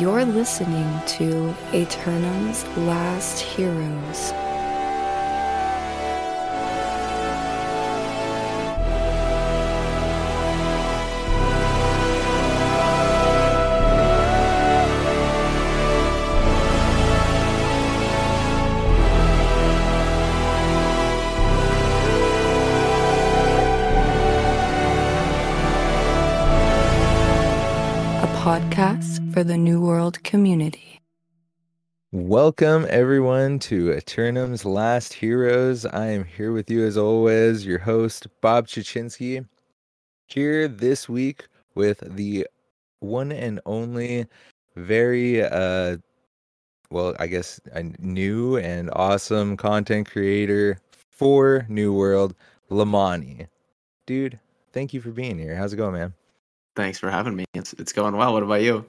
You're listening to Aeternum's Last Heroes. A podcast for the. Welcome, everyone, to Aeternum's Last Heroes. I am here with you, as always, your host, Bob Chichinske, here this week with the one and only, very, uh, well, I guess, a new and awesome content creator for New World, Lemoni. Dude, thank you for being here. How's it going, man? Thanks for having me. It's it's going well. What about you?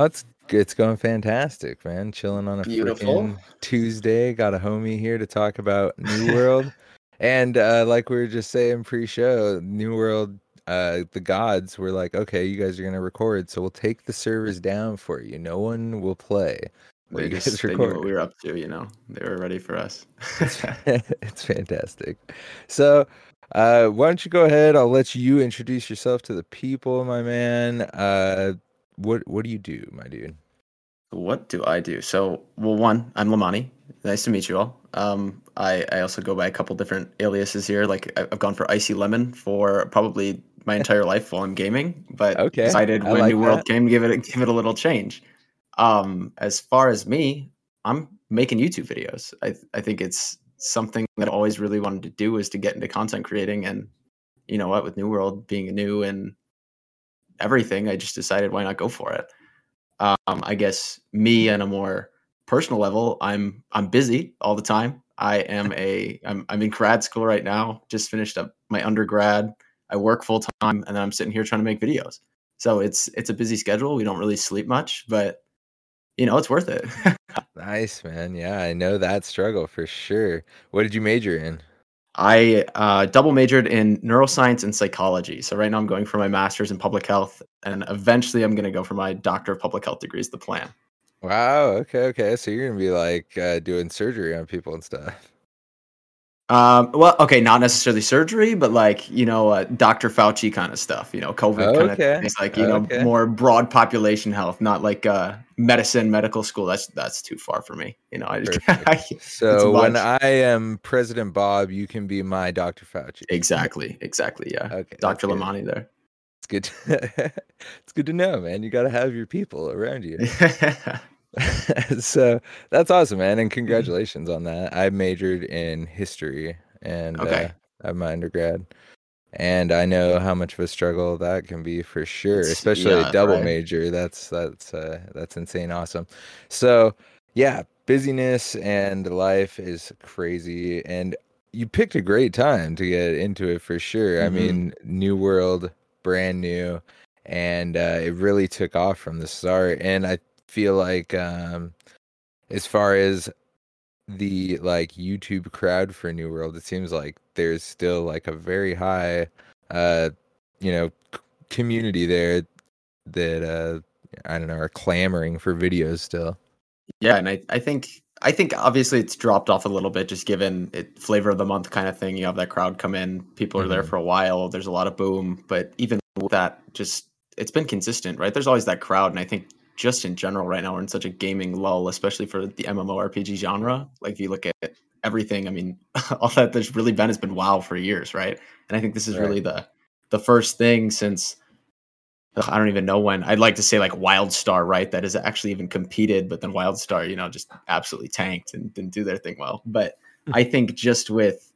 Oh, it's going fantastic, man. Chilling on a freaking Tuesday. Got a homie here to talk about New World, and uh, like we were just saying pre-show, New World. Uh, the gods were like, okay, you guys are gonna record, so we'll take the servers down for you. No one will play. They, just, they knew what we were up to, you know. They were ready for us. it's, it's fantastic. So uh, why don't you go ahead? I'll let you introduce yourself to the people, my man. Uh, what what do you do, my dude? What do I do? So, well, one, I'm Lemoni. Nice to meet you all. Um, I, I also go by a couple different aliases here. Like I've gone for Icy Lemon for probably my entire life while I'm gaming, but okay. decided when like New World came to give it give it a little change. Um, as far as me, I'm making YouTube videos. I I think it's something that I always really wanted to do is to get into content creating. And you know what, with New World being new and everything, I just decided why not go for it. Um, I guess me on a more personal level, I'm I'm busy all the time. I am a I'm I'm in grad school right now. Just finished up my undergrad. I work full time, and then I'm sitting here trying to make videos. So it's it's a busy schedule. We don't really sleep much, but you know it's worth it. Nice, man. Yeah, I know that struggle for sure. What did you major in? I uh, double majored in neuroscience and psychology. So right now I'm going for my master's in public health, and eventually I'm going to go for my doctor of public health degree. Is the plan? Wow. Okay. Okay. So you're gonna be like uh, doing surgery on people and stuff. Um, well, okay, not necessarily surgery, but like you know, uh, Dr. Fauci kind of stuff. You know, COVID kind of things, like you okay. know, more broad population health, not like uh, medicine, medical school. That's that's too far for me. You know, I just, I, so when I am President Bob, you can be my Dr. Fauci. Exactly. Exactly. Yeah. Okay. Dr. Lemoni there. It's good. To, it's good to know, man. You got to have your people around you. so that's awesome, man, and mm-hmm. congratulations on that. I majored in history, and okay. uh, I'm my undergrad, and I know how much of a struggle that can be for sure, it's, especially yeah, a double right. major. That's that's uh, that's insane, awesome. So yeah, busyness and life is crazy, and you picked a great time to get into it for sure. Mm-hmm. I mean, new world, brand new, and uh, it really took off from the start, and I feel like um as far as the like YouTube crowd for New World, it seems like there's still like a very high uh you know c- community there that uh I don't know are clamoring for videos still. Yeah, and I I think I think obviously it's dropped off a little bit just given it flavor of the month kind of thing. You have that crowd come in, people are mm-hmm. there for a while, there's a lot of boom, but even with that just it's been consistent, right? There's always that crowd and I think just in general right now we're in such a gaming lull especially for the mmorpg genre like if you look at everything i mean all that there's really been has been wow for years right and i think this is right. really the the first thing since i don't even know when i'd like to say like wildstar right that has actually even competed but then wildstar you know just absolutely tanked and didn't do their thing well but hmm. i think just with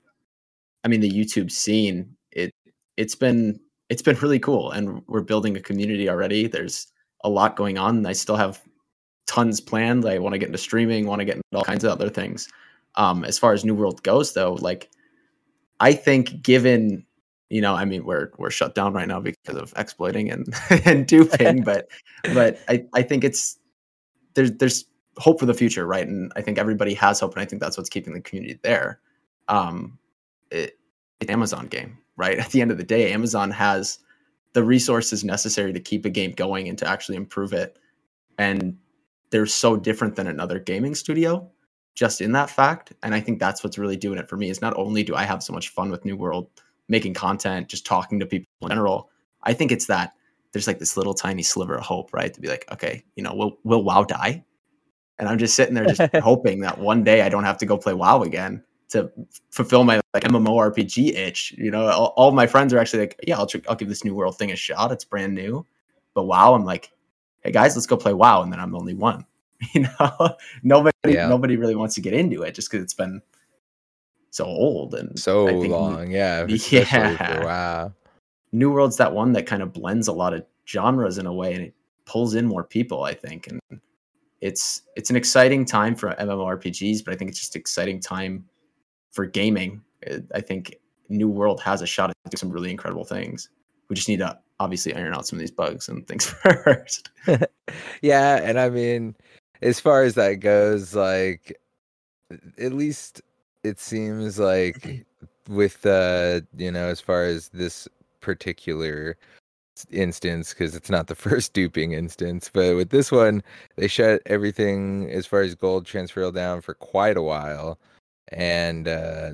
i mean the youtube scene it it's been it's been really cool and we're building a community already there's a lot going on. I still have tons planned. I want to get into streaming, want to get into all kinds of other things. Um, as far as New World goes, though, like I think given you know, I mean, we're we're shut down right now because of exploiting and and duping, but but I I think it's there's there's hope for the future, right? And I think everybody has hope, and I think that's what's keeping the community there. Um, it, it's Amazon game, right? At the end of the day, Amazon has the resources necessary to keep a game going and to actually improve it and they're so different than another gaming studio just in that fact. And I think that's what's really doing it for me is not only do I have so much fun with New World making content, just talking to people in general, I think it's that there's like this little tiny sliver of hope, right? To be like, okay, you know, will will WoW die? And I'm just sitting there just hoping that one day I don't have to go play WoW again to fulfill my like MMORPG itch. You know, all, all my friends are actually like, yeah, I'll, tr- I'll give this new world thing a shot. It's brand new. But WoW, I'm like, hey guys, let's go play WoW. And then I'm the only one. You know, nobody yeah. nobody really wants to get into it just because it's been so old and so long. Yeah, yeah. Wow. New World's that one that kind of blends a lot of genres in a way, and it pulls in more people. I think, and it's it's an exciting time for MMORPGs, but I think it's just exciting time for gaming. I think New World has a shot at doing some really incredible things. We just need to obviously iron out some of these bugs and things first. yeah, and I mean, as far as that goes, like at least it seems like with uh, you know, as far as this particular instance because it's not the first duping instance but with this one they shut everything as far as gold transfer down for quite a while and uh,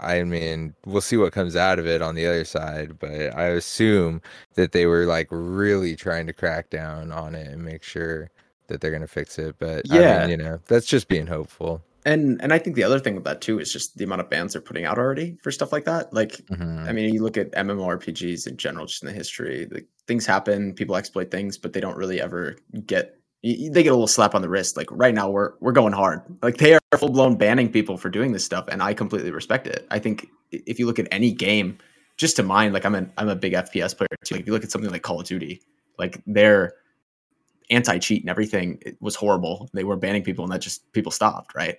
I mean, we'll see what comes out of it on the other side, but I assume that they were like really trying to crack down on it and make sure that they're going to fix it. But yeah, I mean, you know, that's just being hopeful. And and I think the other thing with that too is just the amount of bans they're putting out already for stuff like that. Like, mm-hmm. I mean, you look at MMORPGs in general, just in the history, like things happen, people exploit things, but they don't really ever get they get a little slap on the wrist. Like right now, we're we're going hard. Like they are full blown banning people for doing this stuff, and I completely respect it. I think if you look at any game, just to mind, like I'm an I'm a big FPS player too. Like if you look at something like Call of Duty, like their anti cheat and everything was horrible. They were banning people, and that just people stopped. Right?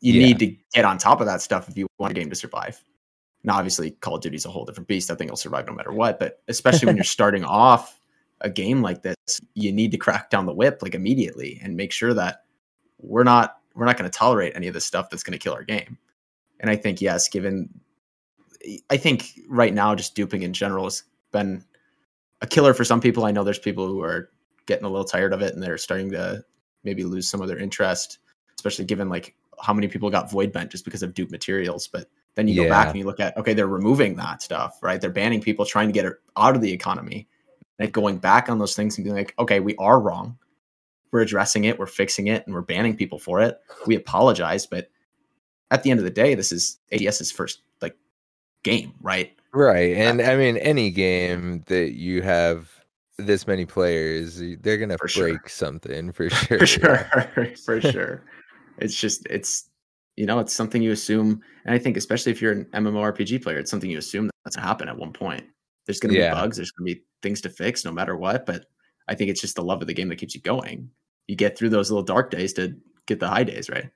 You yeah. need to get on top of that stuff if you want a game to survive. Now, obviously, Call of Duty is a whole different beast. I think it'll survive no matter what. But especially when you're starting off a game like this, you need to crack down the whip like immediately and make sure that we're not we're not going to tolerate any of this stuff that's going to kill our game. And I think yes, given I think right now just duping in general has been a killer for some people. I know there's people who are getting a little tired of it and they're starting to maybe lose some of their interest, especially given like how many people got void bent just because of dupe materials. But then you yeah. go back and you look at okay, they're removing that stuff, right? They're banning people trying to get it out of the economy like going back on those things and being like, okay, we are wrong. We're addressing it, we're fixing it, and we're banning people for it. We apologize, but at the end of the day, this is AGS's first like game, right? Right. And uh, I mean any game that you have this many players, they're gonna break sure. something for sure. For sure. for sure. It's just it's you know, it's something you assume, and I think especially if you're an MMORPG player, it's something you assume that's gonna happen at one point. There's gonna yeah. be bugs, there's gonna be things to fix no matter what. But I think it's just the love of the game that keeps you going. You get through those little dark days to get the high days, right?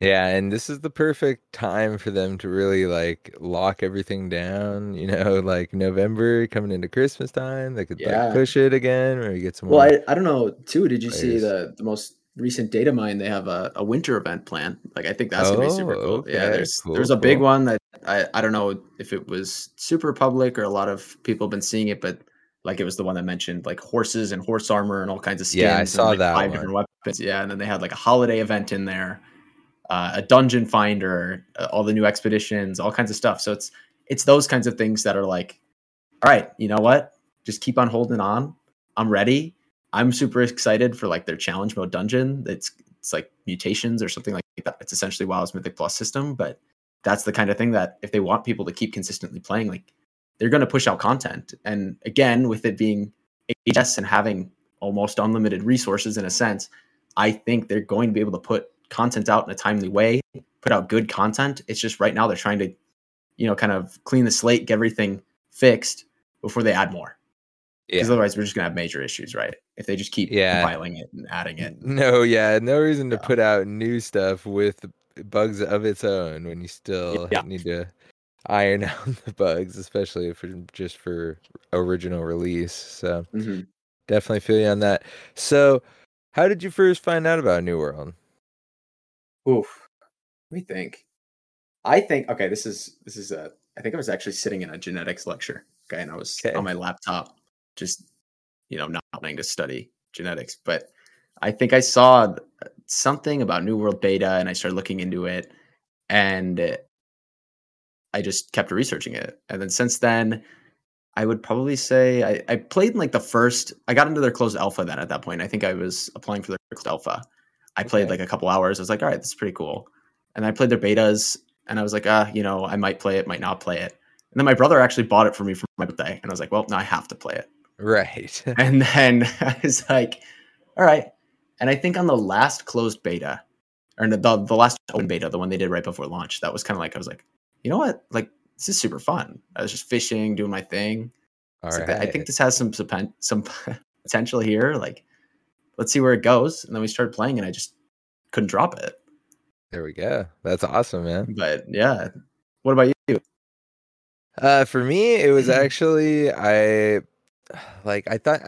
Yeah, and this is the perfect time for them to really like lock everything down. You know, like November coming into Christmas time, they could yeah. like push it again, or you get some. More Well, I, I don't know too. Did you players. see the the most recent data mine? They have a, a winter event plan. Like I think that's gonna be super oh, cool. Oh, okay. Yeah, there's cool, there's a cool. big one that I I don't know if it was super public or a lot of people have been seeing it, but like it was the one that mentioned like horses and horse armor and all kinds of skins. Yeah, I saw and, like, that. Five one. different weapons. Yeah, and then they had like a holiday event in there, uh, a dungeon finder, uh, all the new expeditions, all kinds of stuff. So it's it's those kinds of things that are like, all right, you know what? Just keep on holding on. I'm ready. I'm super excited for like their challenge mode dungeon. It's it's like mutations or something like that. It's essentially WoW's Mythic Plus system, but that's the kind of thing that if they want people to keep consistently playing, like they're going to push out content. And again, with it being AGS and having almost unlimited resources in a sense, I think they're going to be able to put content out in a timely way, put out good content. It's just right now they're trying to, you know, kind of clean the slate, get everything fixed before they add more. Because yeah. otherwise, we're just gonna have major issues, right? If they just keep yeah. compiling it and adding it. No, yeah, no reason to yeah. put out new stuff with bugs of its own when you still yeah. need to iron out the bugs, especially for just for original release. So mm-hmm. definitely feel you on that. So, how did you first find out about New World? Oof, let me think. I think okay. This is this is a. I think I was actually sitting in a genetics lecture. Okay, and I was okay. on my laptop, just you know, not wanting to study genetics, but I think I saw something about New World Beta and I started looking into it and I just kept researching it. And then since then, I would probably say I, I played in like the first I got into their closed alpha then at that point. I think I was applying for their closed alpha. I played okay. like a couple hours. I was like, all right, this is pretty cool. And I played their betas and I was like, ah, you know, I might play it, might not play it. And then my brother actually bought it for me for my birthday. And I was like, well, now I have to play it. Right. and then I was like, all right. And I think on the last closed beta, or the, the last open beta, the one they did right before launch, that was kind of like, I was like, you know what? Like, this is super fun. I was just fishing, doing my thing. All right. Like, I think this has some some potential here. Like, let's see where it goes. And then we started playing, and I just couldn't drop it. There we go. That's awesome, man. But yeah, what about you? Uh, for me, it was actually I like I thought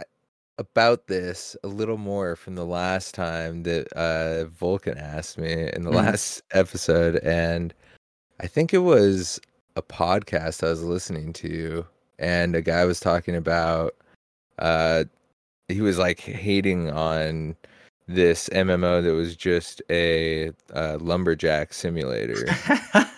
about this a little more from the last time that uh Vulcan asked me in the mm. last episode, and I think it was a podcast I was listening to, and a guy was talking about uh he was like hating on this MMO that was just a uh, lumberjack simulator,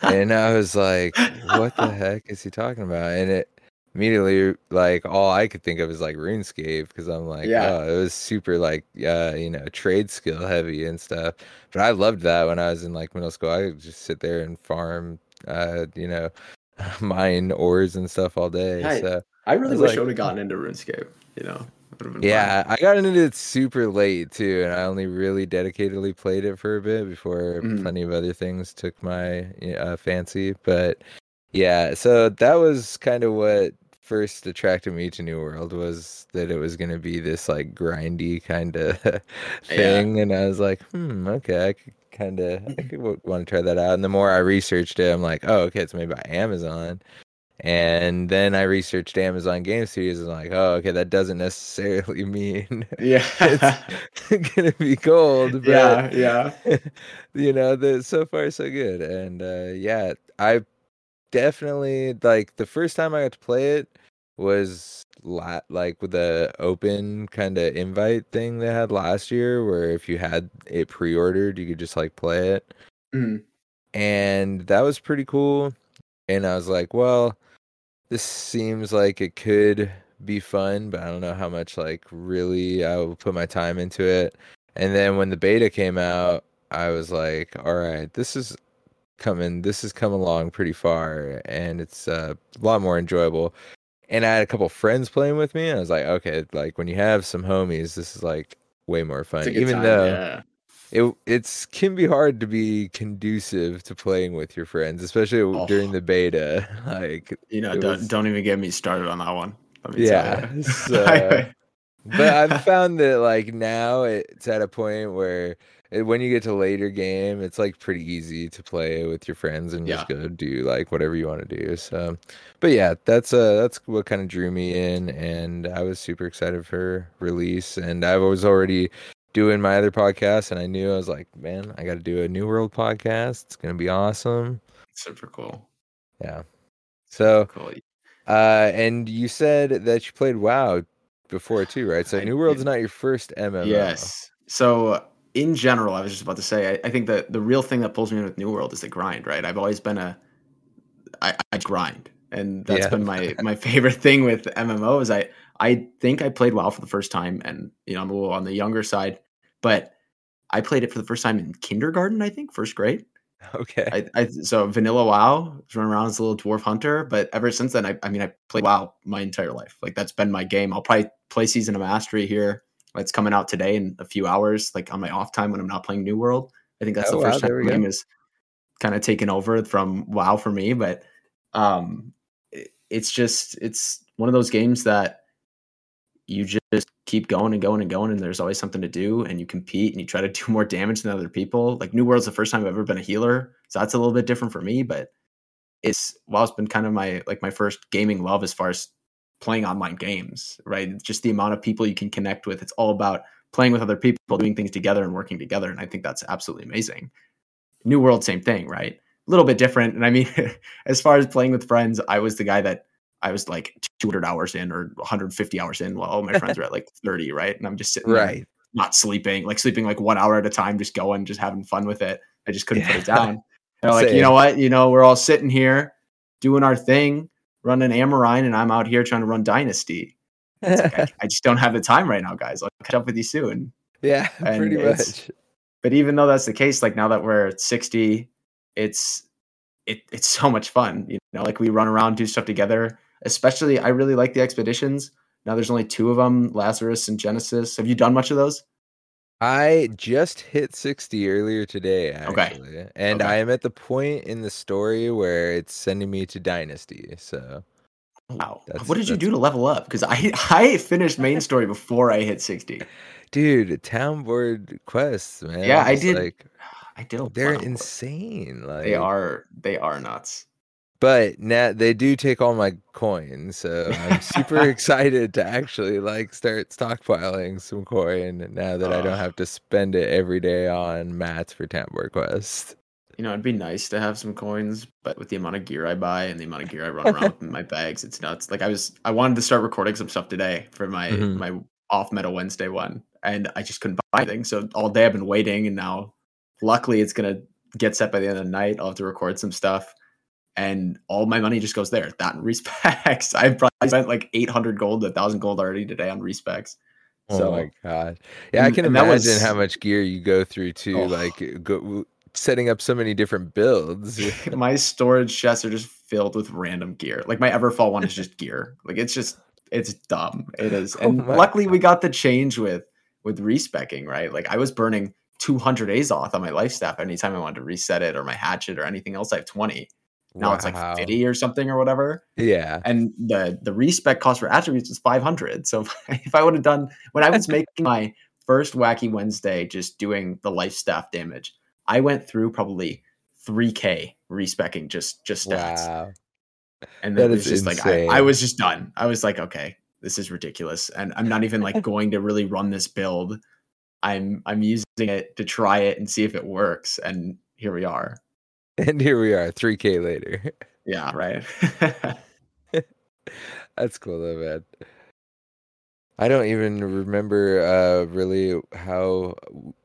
and I was like, "What the heck is he talking about?" And it immediately like all I could think of is like RuneScape because I'm like, yeah. oh, it was super like uh, you know trade skill heavy and stuff. But I loved that when I was in like middle school. I could just sit there and farm, uh, you know, mine ores and stuff all day. I, so I really I wish like, I would have gotten into RuneScape. You know, yeah. I got into it super late too, and I only really dedicatedly played it for a bit before mm. plenty of other things took my uh, fancy. But yeah, so that was kind of what first attracted me to New World was that it was going to be this like grindy kind of thing, yeah. and I was like, hmm, okay, I could kind of I could want to try that out. And the more I researched it, I'm like, oh, okay, it's made by Amazon. And then I researched Amazon Game Studios and like, oh, okay, that doesn't necessarily mean yeah it's gonna be gold. But, yeah, yeah. you know, the so far so good. And uh, yeah, I definitely like the first time I got to play it was la- like with the open kind of invite thing they had last year, where if you had it pre-ordered, you could just like play it. Mm. And that was pretty cool. And I was like, well this seems like it could be fun, but I don't know how much like really I will put my time into it. And then when the beta came out, I was like, all right, this is coming this has come along pretty far and it's uh, a lot more enjoyable. And I had a couple friends playing with me. And I was like, okay, like when you have some homies, this is like way more fun. Even time, though yeah it it's can be hard to be conducive to playing with your friends, especially oh. during the beta. Like you know, don't was... don't even get me started on that one. yeah, so, but I've found that like now it's at a point where it, when you get to later game, it's like pretty easy to play with your friends and yeah. just go do like whatever you want to do. So, but yeah, that's uh that's what kind of drew me in, and I was super excited for release, and I was already doing my other podcast, and I knew I was like, man, I got to do a New World podcast. It's gonna be awesome. Super cool. Yeah. So, cool. uh, and you said that you played WoW before too, right? So I, New World's not your first MMO. Yes. So in general, I was just about to say, I, I think that the real thing that pulls me in with New World is the grind, right? I've always been a, I, I grind, and that's yeah. been my my favorite thing with MMOs. I I think I played WoW for the first time, and you know I'm a little on the younger side, but I played it for the first time in kindergarten. I think first grade. Okay. I, I so vanilla WoW, was running around as a little dwarf hunter, but ever since then, I, I mean, I played WoW my entire life. Like that's been my game. I'll probably play Season of Mastery here. It's coming out today in a few hours, like on my off time when I'm not playing New World. I think that's oh, the first wow, time the game is kind of taken over from WoW for me. But um, it, it's just it's one of those games that you just keep going and going and going and there's always something to do and you compete and you try to do more damage than other people. Like new world's the first time i've ever been a healer so that's a little bit different for me but it's while it's been kind of my like my first gaming love as far as playing online games right? Just the amount of people you can connect with. It's all about playing with other people doing things together and working together and i think that's absolutely amazing. New world same thing right? A little bit different and i mean as far as playing with friends i was the guy that I was like 200 hours in or 150 hours in while all my friends are at like 30, right? And I'm just sitting right. not sleeping, like sleeping like one hour at a time, just going, just having fun with it. I just couldn't yeah. put it down. They're like, you know what? You know, we're all sitting here doing our thing, running Amrine, and I'm out here trying to run Dynasty. Like, I, I, just don't have the time right now, guys. I'll catch up with you soon. Yeah, and pretty much. But even though that's the case, like now that we're at 60, it's it, it's so much fun. You know, like we run around, do stuff together. Especially, I really like the expeditions. Now there's only two of them, Lazarus and Genesis. Have you done much of those? I just hit 60 earlier today, actually. Okay. And okay. I am at the point in the story where it's sending me to Dynasty. So Wow. what did you do to level up? Because I I finished main story before I hit 60. Dude, town board quests, man. Yeah, I did like I did They're insane. Like they are they are nuts. But now they do take all my coins, so I'm super excited to actually like start stockpiling some coin now that uh, I don't have to spend it every day on mats for town board Quest. You know, it'd be nice to have some coins, but with the amount of gear I buy and the amount of gear I run around with in my bags, it's nuts. Like I was, I wanted to start recording some stuff today for my mm-hmm. my off metal Wednesday one, and I just couldn't buy anything. So all day I've been waiting, and now, luckily, it's gonna get set by the end of the night. I'll have to record some stuff and all my money just goes there. That and respecs. I've probably spent like 800 gold, a thousand gold already today on respecs. Oh so, my god! Yeah, I can imagine was, how much gear you go through to oh. like uh, go setting up so many different builds. my storage chests are just filled with random gear. Like my Everfall one is just gear. Like it's just it's dumb. It is. Oh and oh luckily god. we got the change with with respecking, right? Like I was burning 200 Azoth on my life staff anytime I wanted to reset it or my hatchet or anything else. I have 20. Now wow. it's like 50 or something or whatever. Yeah. And the the respec cost for attributes is 500. So if I would have done when I was making my first wacky Wednesday just doing the life staff damage, I went through probably 3k respecking just just stats. Wow. And then it was just insane. like I, I was just done. I was like, okay, this is ridiculous. And I'm not even like going to really run this build. I'm I'm using it to try it and see if it works. And here we are. And here we are, 3K later. Yeah, right. That's cool though, man. I don't even remember uh, really how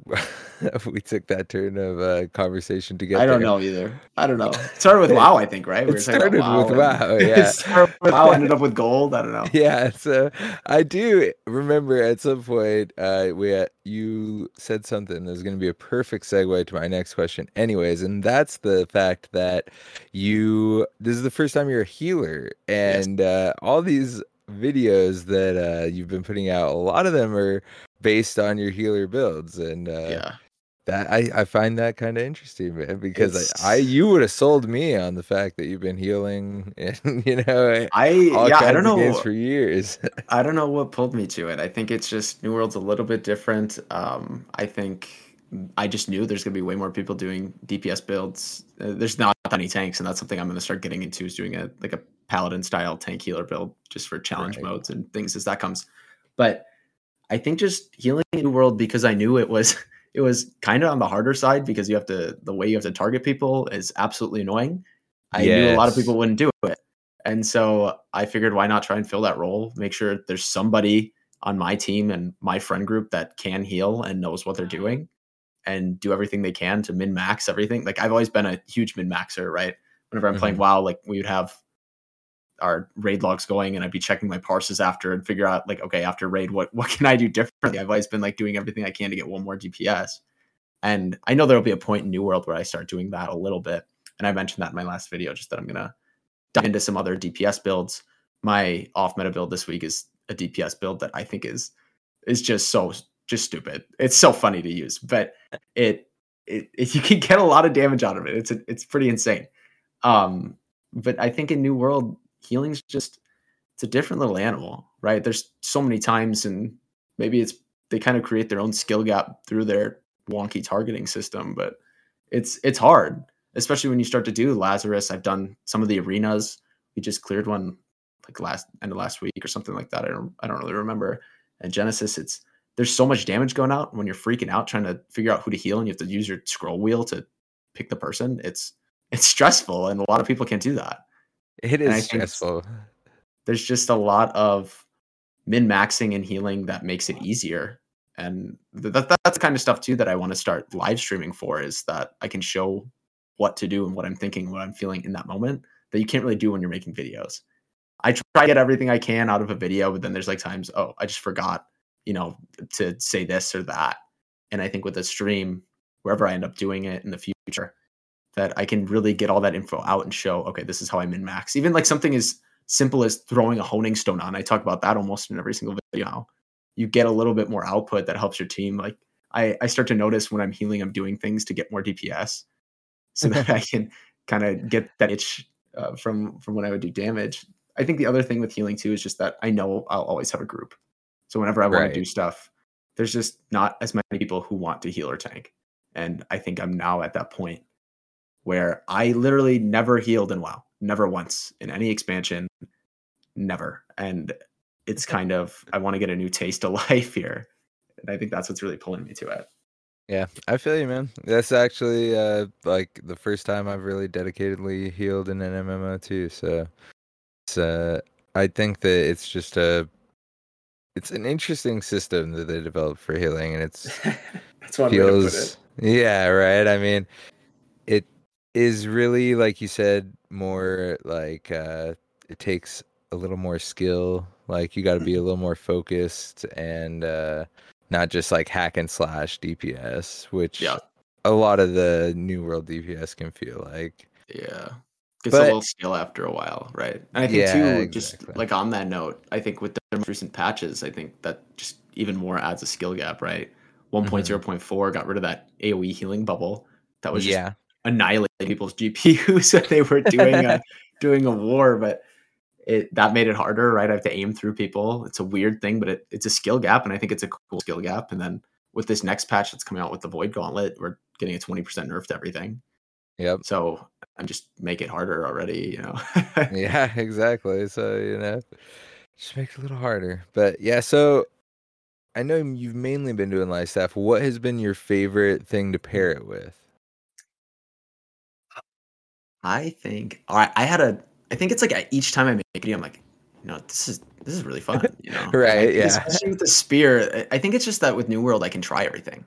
we took that turn of uh, conversation together. I don't know either. I don't know. It started with WoW, I think, right? We it started WoW with WoW. Yeah. started with WoW, ended up with gold. I don't know. Yeah. So I do remember at some point uh, we had, you said something that was going to be a perfect segue to my next question, anyways, and that's the fact that you this is the first time you're a healer, and yes. uh, all these videos that uh, you've been putting out, a lot of them are based on your healer builds, and uh, yeah, that I, I find that kind of interesting, man, because I, I, you would have sold me on the fact that you've been healing, and you know, I yeah, I don't know for years. I don't know what pulled me to it. I think it's just New World's a little bit different. Um, I think I just knew there's gonna be way more people doing DPS builds. Uh, there's not any tanks, and that's something I'm gonna start getting into. Is doing a like a paladin style tank healer build just for challenge right. modes and things as that comes. But I think just healing New World because I knew it was it was kind of on the harder side because you have to the way you have to target people is absolutely annoying. I yes. knew a lot of people wouldn't do it. And so I figured why not try and fill that role, make sure there's somebody on my team and my friend group that can heal and knows what they're doing and do everything they can to min max everything. Like I've always been a huge min maxer, right? Whenever I'm mm-hmm. playing WoW, like we would have our raid logs going and I'd be checking my parses after and figure out like, okay, after raid, what what can I do differently? I've always been like doing everything I can to get one more DPS. And I know there'll be a point in New World where I start doing that a little bit. And I mentioned that in my last video, just that I'm gonna dive into some other DPS builds. My off meta build this week is a DPS build that I think is is just so just stupid. It's so funny to use, but it, it, it you can get a lot of damage out of it. It's a, it's pretty insane. Um, but I think in New World, healing's just it's a different little animal, right? There's so many times, and maybe it's they kind of create their own skill gap through their wonky targeting system, but it's it's hard, especially when you start to do Lazarus. I've done some of the arenas. We just cleared one like last end of last week or something like that. I don't I don't really remember. And Genesis, it's there's so much damage going out when you're freaking out trying to figure out who to heal and you have to use your scroll wheel to pick the person. It's it's stressful and a lot of people can't do that. It is stressful. There's just a lot of min maxing and healing that makes it easier. And th- that, that's the kind of stuff too that I want to start live streaming for is that I can show what to do and what I'm thinking, what I'm feeling in that moment that you can't really do when you're making videos. I try to get everything I can out of a video, but then there's like times, oh, I just forgot, you know, to say this or that. And I think with a stream, wherever I end up doing it in the future, that I can really get all that info out and show, okay, this is how I min max. Even like something as simple as throwing a honing stone on. I talk about that almost in every single video. You get a little bit more output that helps your team. Like I, I start to notice when I'm healing, I'm doing things to get more DPS so that I can kind of get that itch uh, from from when I would do damage. I think the other thing with healing too is just that I know I'll always have a group. So whenever I want right. to do stuff, there's just not as many people who want to heal or tank. And I think I'm now at that point where I literally never healed in WoW, never once in any expansion, never. And it's kind of I want to get a new taste of life here. And I think that's what's really pulling me to it. Yeah, I feel you, man. That's actually uh like the first time I've really dedicatedly healed in an MMO too. So it's uh I think that it's just a it's an interesting system that they developed for healing and it's that's one feels it. yeah, right. I mean it is really like you said more like uh it takes a little more skill. Like you got to be a little more focused and uh not just like hack and slash DPS, which yeah. a lot of the new world DPS can feel like. Yeah. It's but, a little skill after a while, right? And I think yeah, too, exactly. just like on that note, I think with the most recent patches, I think that just even more adds a skill gap, right? 1.0.4 mm-hmm. got rid of that AoE healing bubble that was yeah. annihilating people's GPUs when they were doing a doing a war, but it that made it harder, right? I have to aim through people. It's a weird thing, but it, it's a skill gap, and I think it's a cool skill gap. And then with this next patch that's coming out with the Void Gauntlet, we're getting a twenty percent nerf to everything. Yep. So I'm just make it harder already, you know. yeah, exactly. So you know, just make it a little harder. But yeah, so I know you've mainly been doing live staff. What has been your favorite thing to pair it with? I think all right. I had a I think it's like each time I make it, I'm like, you know, this is this is really fun. You know, right? Like, yeah. Especially with the spear, I think it's just that with New World, I can try everything.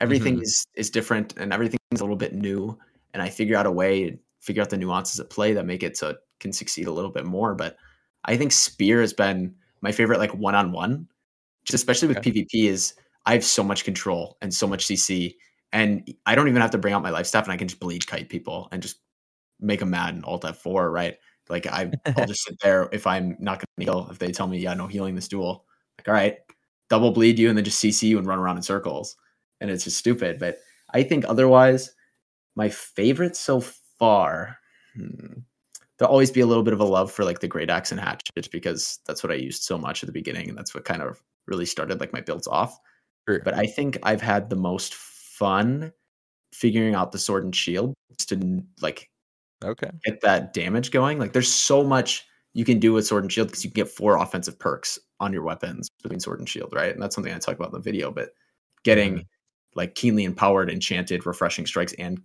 Everything mm-hmm. is is different, and everything's a little bit new. And I figure out a way, figure out the nuances at play that make it so it can succeed a little bit more. But I think spear has been my favorite, like one on one, just especially with okay. PvP. Is I have so much control and so much CC, and I don't even have to bring out my life staff, and I can just bleed kite people and just make them mad and Alt F4, right? Like I, I'll just sit there if I'm not going to heal. If they tell me, yeah, no healing this duel, like all right, double bleed you and then just CC you and run around in circles, and it's just stupid. But I think otherwise, my favorite so far, hmm, there'll always be a little bit of a love for like the great axe and hatchet because that's what I used so much at the beginning, and that's what kind of really started like my builds off. Sure. But I think I've had the most fun figuring out the sword and shield to like Okay. Get that damage going. Like there's so much you can do with sword and shield because you can get four offensive perks on your weapons between sword and shield, right? And that's something I talk about in the video. But getting mm-hmm. like keenly empowered, enchanted, refreshing strikes, and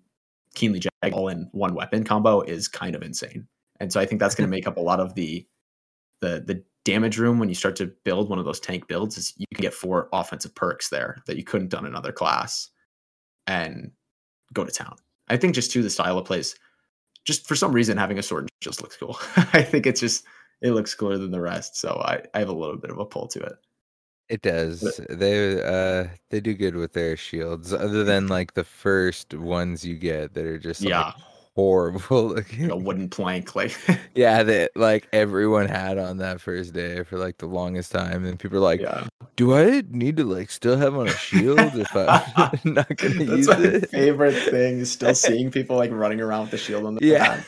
keenly jag all in one weapon combo is kind of insane. And so I think that's going to make up a lot of the the the damage room when you start to build one of those tank builds. Is you can get four offensive perks there that you couldn't done another class, and go to town. I think just to the style of plays just for some reason having a sword just looks cool. I think it's just it looks cooler than the rest. So I, I have a little bit of a pull to it. It does. They uh they do good with their shields, other than like the first ones you get that are just yeah. Like horrible looking. a wooden plank, like yeah, that like everyone had on that first day for like the longest time, and people are like, yeah. "Do I need to like still have on a shield if I'm not gonna That's use my it?" Favorite thing is still seeing people like running around with the shield on the yeah.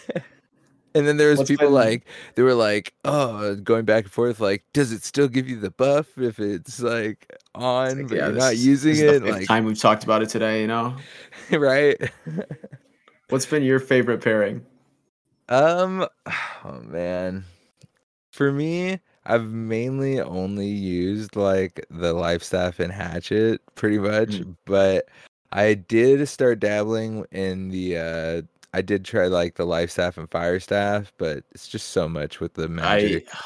And then there was What's people like they were like, oh, going back and forth, like, does it still give you the buff if it's like on, like, but yeah, you're this, not using it? Like time we've talked about it today, you know, right? What's been your favorite pairing? Um, oh man, for me, I've mainly only used like the life staff and hatchet, pretty much. Mm. But I did start dabbling in the. uh I did try like the life staff and fire staff, but it's just so much with the magic. I,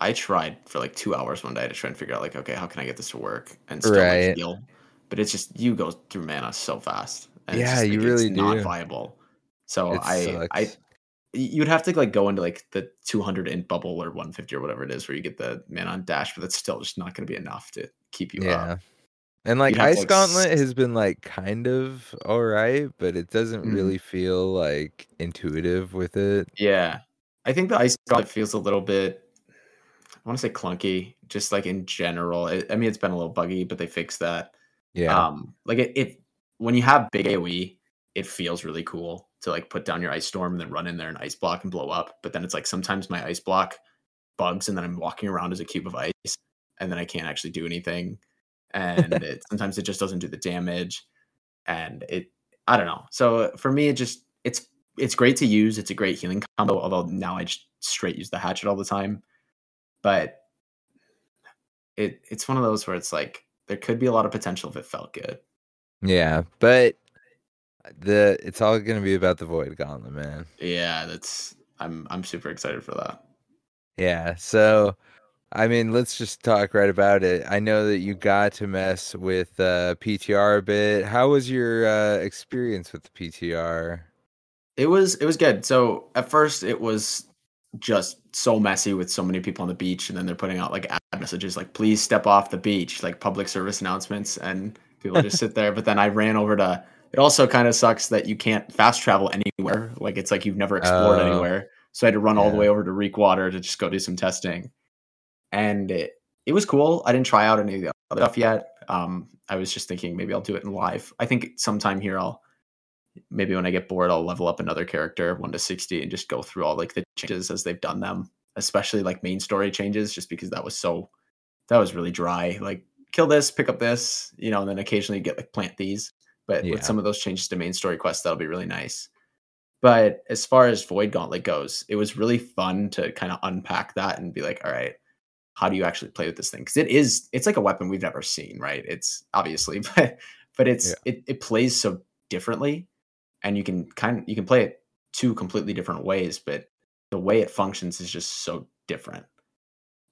I tried for like two hours one day to try and figure out like, okay, how can I get this to work and still right. like, heal? But it's just you go through mana so fast. And yeah, just, like, you really it's do. Not viable. So it I sucks. I you'd have to like go into like the 200 int bubble or 150 or whatever it is where you get the mana on dash, but that's still just not going to be enough to keep you yeah. up. And like Ice like, Gauntlet has been like kind of all right, but it doesn't mm-hmm. really feel like intuitive with it. Yeah. I think the Ice Gauntlet feels a little bit I want to say clunky, just like in general. It, I mean, it's been a little buggy, but they fixed that. Yeah. Um, like it, it when you have big AoE, it feels really cool to like put down your ice storm and then run in there and ice block and blow up. But then it's like sometimes my ice block bugs and then I'm walking around as a cube of ice and then I can't actually do anything. And it, sometimes it just doesn't do the damage. And it, I don't know. So uh, for me, it just, it's, it's great to use. It's a great healing combo. Although now I just straight use the hatchet all the time. But it, it's one of those where it's like, there could be a lot of potential if it felt good. Yeah. But the it's all gonna be about the void gauntlet, man. Yeah, that's I'm I'm super excited for that. Yeah, so I mean, let's just talk right about it. I know that you got to mess with uh, PTR a bit. How was your uh, experience with the PTR? It was it was good. So at first it was just so messy with so many people on the beach, and then they're putting out like ad messages like "Please step off the beach," like public service announcements, and people just sit there. But then I ran over to it also kind of sucks that you can't fast travel anywhere. Like it's like you've never explored uh, anywhere. So I had to run yeah. all the way over to Reekwater to just go do some testing. And it, it was cool. I didn't try out any of the other stuff yet. Um, I was just thinking maybe I'll do it in live. I think sometime here I'll maybe when I get bored I'll level up another character one to sixty and just go through all like the changes as they've done them, especially like main story changes, just because that was so that was really dry. Like kill this, pick up this, you know, and then occasionally get like plant these. But yeah. with some of those changes to main story quests, that'll be really nice. But as far as Void Gauntlet goes, it was really fun to kind of unpack that and be like, all right, how do you actually play with this thing? Because it is, it's like a weapon we've never seen, right? It's obviously, but but it's yeah. it, it plays so differently, and you can kind of you can play it two completely different ways, but the way it functions is just so different.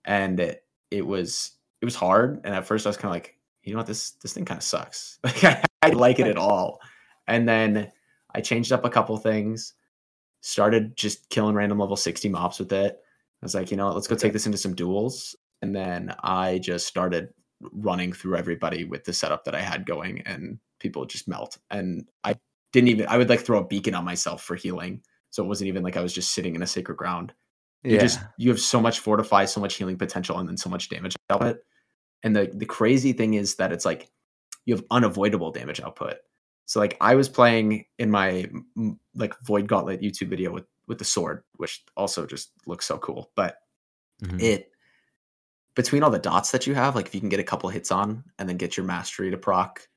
And it it was it was hard, and at first I was kind of like, you know what, this this thing kind of sucks. Like I, I like it at all. And then I changed up a couple things, started just killing random level 60 mobs with it. I was like, you know what, let's go okay. take this into some duels. And then I just started running through everybody with the setup that I had going, and people just melt. And I didn't even I would like throw a beacon on myself for healing. So it wasn't even like I was just sitting in a sacred ground. You yeah. just you have so much fortify, so much healing potential, and then so much damage output. And the the crazy thing is that it's like you have unavoidable damage output. So like I was playing in my like Void Gauntlet YouTube video with with the sword, which also just looks so cool. But mm-hmm. it between all the dots that you have, like if you can get a couple hits on and then get your mastery to proc,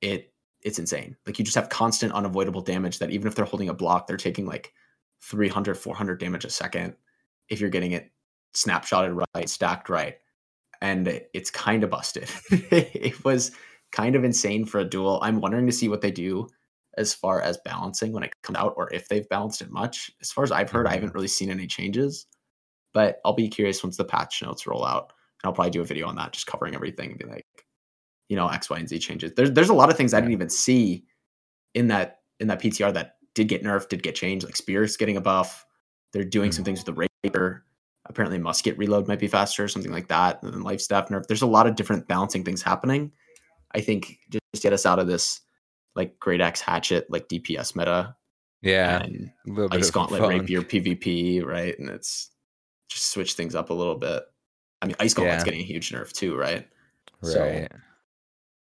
it it's insane. Like you just have constant unavoidable damage that even if they're holding a block, they're taking like 300, 400 damage a second if you're getting it snapshotted right, stacked right and it's kind of busted. it was kind of insane for a duel. I'm wondering to see what they do as far as balancing when it comes out or if they've balanced it much. As far as I've heard, I mm-hmm. haven't really seen any changes, but I'll be curious once the patch notes roll out. And I'll probably do a video on that, just covering everything and be like, you know, X, Y, and Z changes. There's there's a lot of things I didn't even see in that in that PTR that did get nerfed, did get changed. Like Spears getting a buff. They're doing mm-hmm. some things with the Rapier apparently musket reload might be faster, something like that. And then life staff nerf. There's a lot of different balancing things happening. I think just get us out of this like great axe hatchet like DPS meta. Yeah. And ice gauntlet rapier PvP, right? And it's just switch things up a little bit. I mean, ice gauntlet's yeah. getting a huge nerf too, right? Right.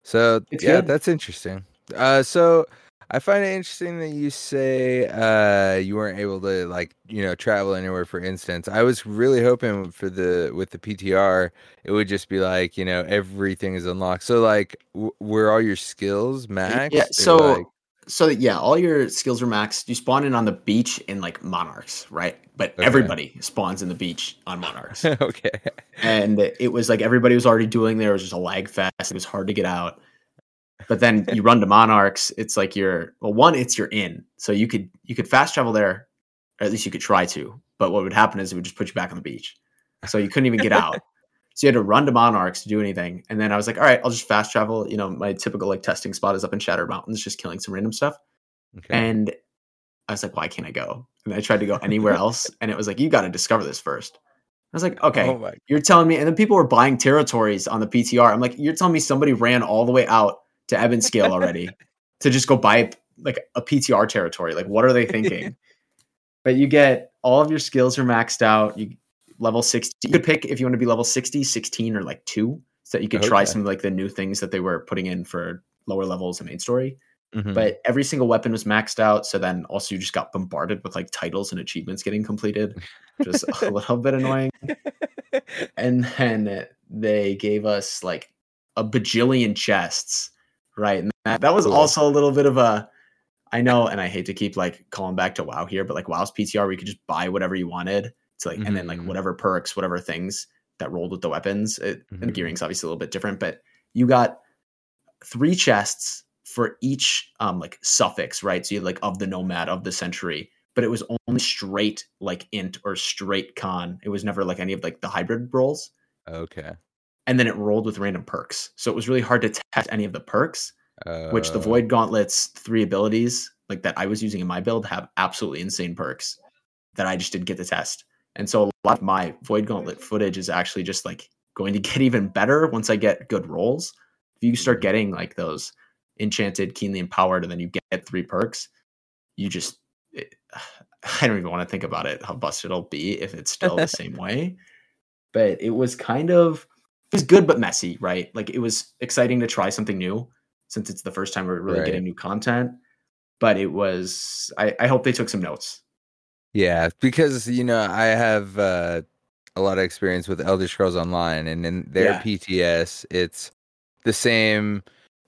So, so yeah, good. that's interesting. Uh, so I find it interesting that you say uh, you weren't able to like you know travel anywhere. For instance, I was really hoping for the with the PTR, it would just be like you know everything is unlocked. So like, w- were all your skills max? Yeah. So like... so yeah, all your skills are maxed. You spawn in on the beach in like monarchs, right? But okay. everybody spawns in the beach on monarchs. okay. And it was like everybody was already doing there. It was just a lag fest. It was hard to get out but then you run to monarchs it's like you're well one it's you're in so you could you could fast travel there or at least you could try to but what would happen is it would just put you back on the beach so you couldn't even get out. So you had to run to Monarchs to do anything. And then I was like, all right, I'll just fast travel. You know, my typical like testing spot is up in Shattered Mountains, just killing some random stuff. Okay. And I was like, why can't I go? And I tried to go anywhere else. And it was like, you got to discover this first. I was like, okay, oh you're telling me. And then people were buying territories on the PTR. I'm like, you're telling me somebody ran all the way out to Ebonscale already to just go buy like a PTR territory. Like, what are they thinking? but you get all of your skills are maxed out. You level 60. You could pick if you want to be level 60, 16, or like two, so that you could okay. try some of like the new things that they were putting in for lower levels and main story. Mm-hmm. But every single weapon was maxed out. So then also you just got bombarded with like titles and achievements getting completed, just a little bit annoying. and then they gave us like a bajillion chests, right? And that, that was cool. also a little bit of a I know, and I hate to keep like calling back to WoW here, but like WoW's PTR, where you could just buy whatever you wanted to like, mm-hmm. and then like mm-hmm. whatever perks, whatever things that rolled with the weapons. It, mm-hmm. And the gearing's obviously a little bit different, but you got three chests for each um like suffix, right? So you like of the nomad of the sentry, but it was only straight like int or straight con. It was never like any of like the hybrid rolls. Okay. And then it rolled with random perks. So it was really hard to test any of the perks, uh, which the oh. Void Gauntlet's three abilities, like that I was using in my build, have absolutely insane perks that I just didn't get to test. And so a lot of my Void Gauntlet footage is actually just like going to get even better once I get good rolls. If you start mm-hmm. getting like those enchanted, keenly empowered, and then you get three perks, you just it, I don't even want to think about it how busted it'll be if it's still the same way. But it was kind of it was good but messy, right? Like it was exciting to try something new since it's the first time we're really right. getting new content. But it was I, I hope they took some notes yeah, because you know I have uh, a lot of experience with Elder Scrolls Online, and in their yeah. PTS, it's the same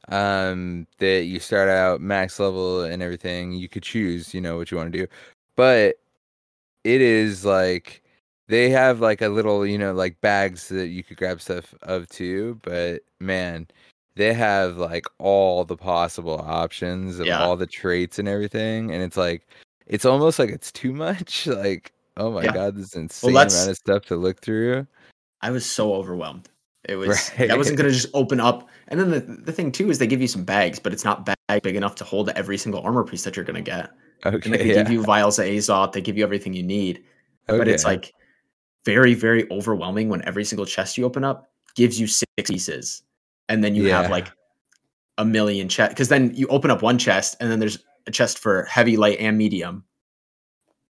um that you start out max level and everything you could choose you know what you want to do but it is like they have like a little you know like bags that you could grab stuff of too but man they have like all the possible options of yeah. all the traits and everything and it's like it's almost like it's too much. Like, oh my yeah. god, this insane well, amount of stuff to look through. I was so overwhelmed. It was right. I wasn't gonna just open up. And then the the thing too is they give you some bags, but it's not bag big enough to hold every single armor piece that you're gonna get. Okay, and they yeah. give you vials of Azoth. They give you everything you need, okay. but it's like very very overwhelming when every single chest you open up gives you six pieces, and then you yeah. have like a million chest. Because then you open up one chest, and then there's a chest for heavy, light, and medium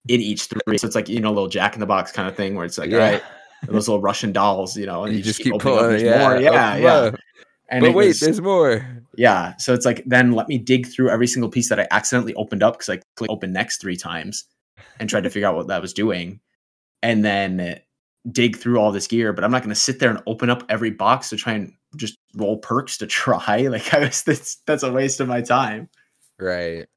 in each three. So it's like you know, a little Jack in the Box kind of thing where it's like, yeah. all right, those little Russian dolls, you know, and you, you just, keep, keep pulling. Yeah, more. yeah, yeah. And but wait, was, there's more. Yeah, so it's like then let me dig through every single piece that I accidentally opened up because I clicked open next three times and tried to figure out what that was doing, and then dig through all this gear. But I'm not going to sit there and open up every box to try and just roll perks to try. Like I was, that's that's a waste of my time. Right.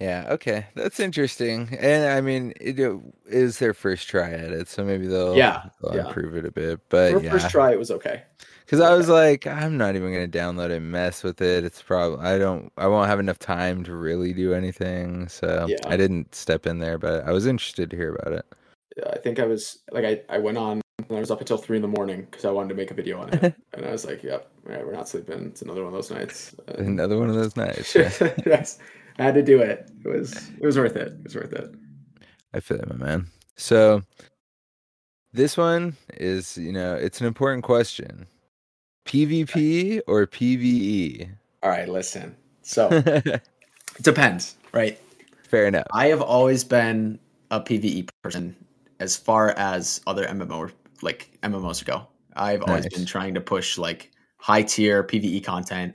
Yeah, okay. That's interesting. And I mean, it, it is their first try at it, so maybe they'll, yeah, they'll yeah. improve it a bit. But For yeah. first try, it was okay. Because I was like, I'm not even gonna download it, mess with it. It's probably I don't, I won't have enough time to really do anything. So yeah. I didn't step in there, but I was interested to hear about it. Yeah, I think I was like, I, I went on and I was up until three in the morning because I wanted to make a video on it, and I was like, "Yep, all right, we're not sleeping. It's another one of those nights." another one of those nights. yes. I had to do it. It was it was worth it. It was worth it. I feel it, my man. So this one is, you know, it's an important question. PvP or PvE? All right, listen. So it depends, right? Fair enough. I have always been a PvE person as far as other MMO like MMOs go. I've always nice. been trying to push like high tier PvE content,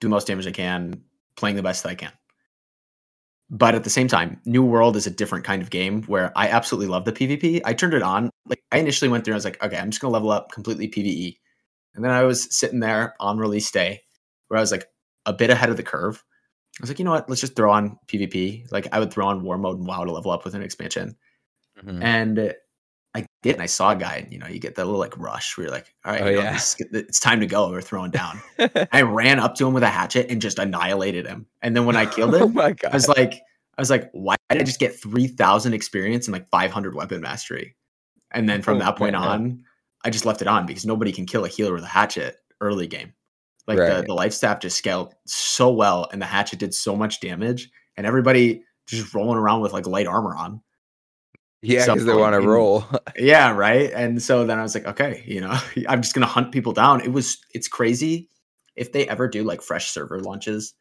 do most damage I can, playing the best that I can. But at the same time, New World is a different kind of game where I absolutely love the PvP. I turned it on. Like I initially went through, I was like, okay, I'm just gonna level up completely PvE. And then I was sitting there on release day where I was like a bit ahead of the curve. I was like, you know what? Let's just throw on PvP. Like I would throw on War Mode and WoW to level up with an expansion. Mm-hmm. And I did, and I saw a guy. And, you know, you get that little like rush where you're like, all right, oh, yeah. it's, it's, time to go. We're throwing down. I ran up to him with a hatchet and just annihilated him. And then when I killed oh him, oh. I was like, I was like, why did I just get three thousand experience and like five hundred weapon mastery? And then from oh, that point man. on, I just left it on because nobody can kill a healer with a hatchet early game. Like right. the, the life staff just scaled so well and the hatchet did so much damage and everybody just rolling around with like light armor on. Yeah, because they want to roll. yeah, right. And so then I was like, okay, you know, I'm just gonna hunt people down. It was it's crazy. If they ever do like fresh server launches,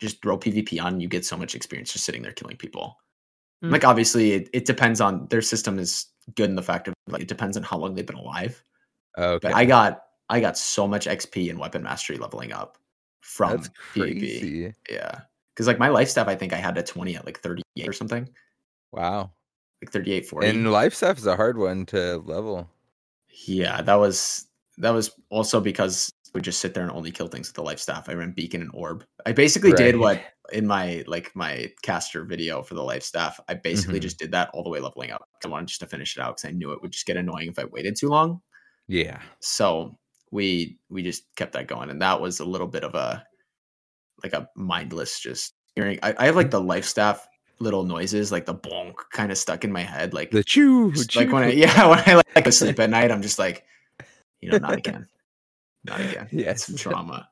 just throw PvP on, you get so much experience just sitting there killing people. Mm. Like obviously it, it depends on their system is good in the fact of like it depends on how long they've been alive. Okay. But I got I got so much XP and weapon mastery leveling up from That's PvP. Yeah. Cause like my life staff, I think I had a 20 at like 38 or something. Wow. Like 38, 40. And life staff is a hard one to level. Yeah, that was that was also because we just sit there and only kill things with the life staff. I ran beacon and orb. I basically right. did what in my like my caster video for the life staff. I basically mm-hmm. just did that all the way leveling up. I wanted just to finish it out because I knew it would just get annoying if I waited too long. Yeah. So we we just kept that going, and that was a little bit of a like a mindless just hearing. I, I have like the life staff little noises, like the bonk, kind of stuck in my head, like the chew. chew. Like when I yeah, when I like, like sleep at night, I'm just like, you know, not again, not again. Yeah, some trauma.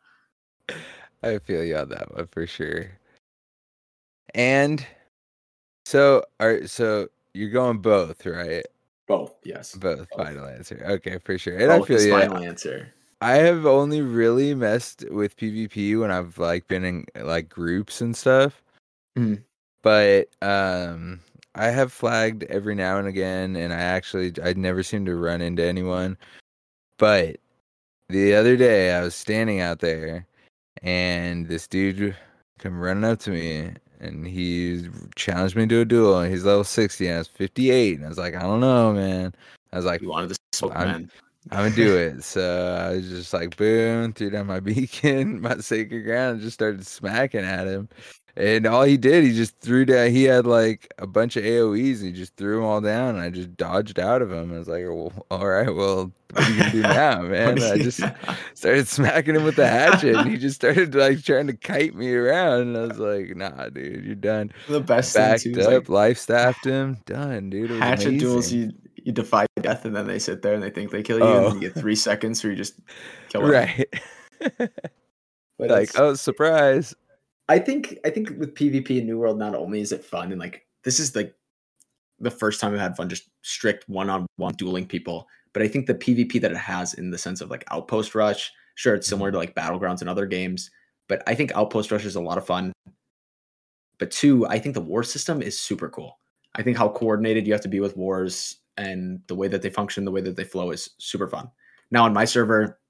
I feel you on that one for sure. And so are so you're going both, right? Both, yes. Both, both. final answer. Okay, for sure. And both I feel you. Final answer. I have only really messed with PvP when I've like been in like groups and stuff. Mm. But um I have flagged every now and again and I actually I never seem to run into anyone. But the other day I was standing out there and this dude come running up to me and he challenged me to a duel and he's level 60 and I was 58 and I was like I don't know man I was like you wanted to smoke man I'm gonna do it. So I was just like, boom, threw down my beacon, my sacred ground, and just started smacking at him. And all he did, he just threw down. He had like a bunch of AOE's. And he just threw them all down, and I just dodged out of him. I was like, well, "All right, well, what are you gonna do now, man?" I just started smacking him with the hatchet, and he just started like trying to kite me around. And I was like, "Nah, dude, you're done." The best backed up, like, life staffed him, done, dude. hatchet amazing. duels, you you defy death, and then they sit there and they think they kill you, oh. and you get three seconds where you just kill them. Right. like, oh, surprise. I think I think with PvP in New World, not only is it fun and like this is like the first time I've had fun just strict one on one dueling people, but I think the PvP that it has in the sense of like Outpost Rush, sure, it's similar mm-hmm. to like Battlegrounds and other games, but I think Outpost Rush is a lot of fun. But two, I think the war system is super cool. I think how coordinated you have to be with wars and the way that they function, the way that they flow is super fun. Now on my server,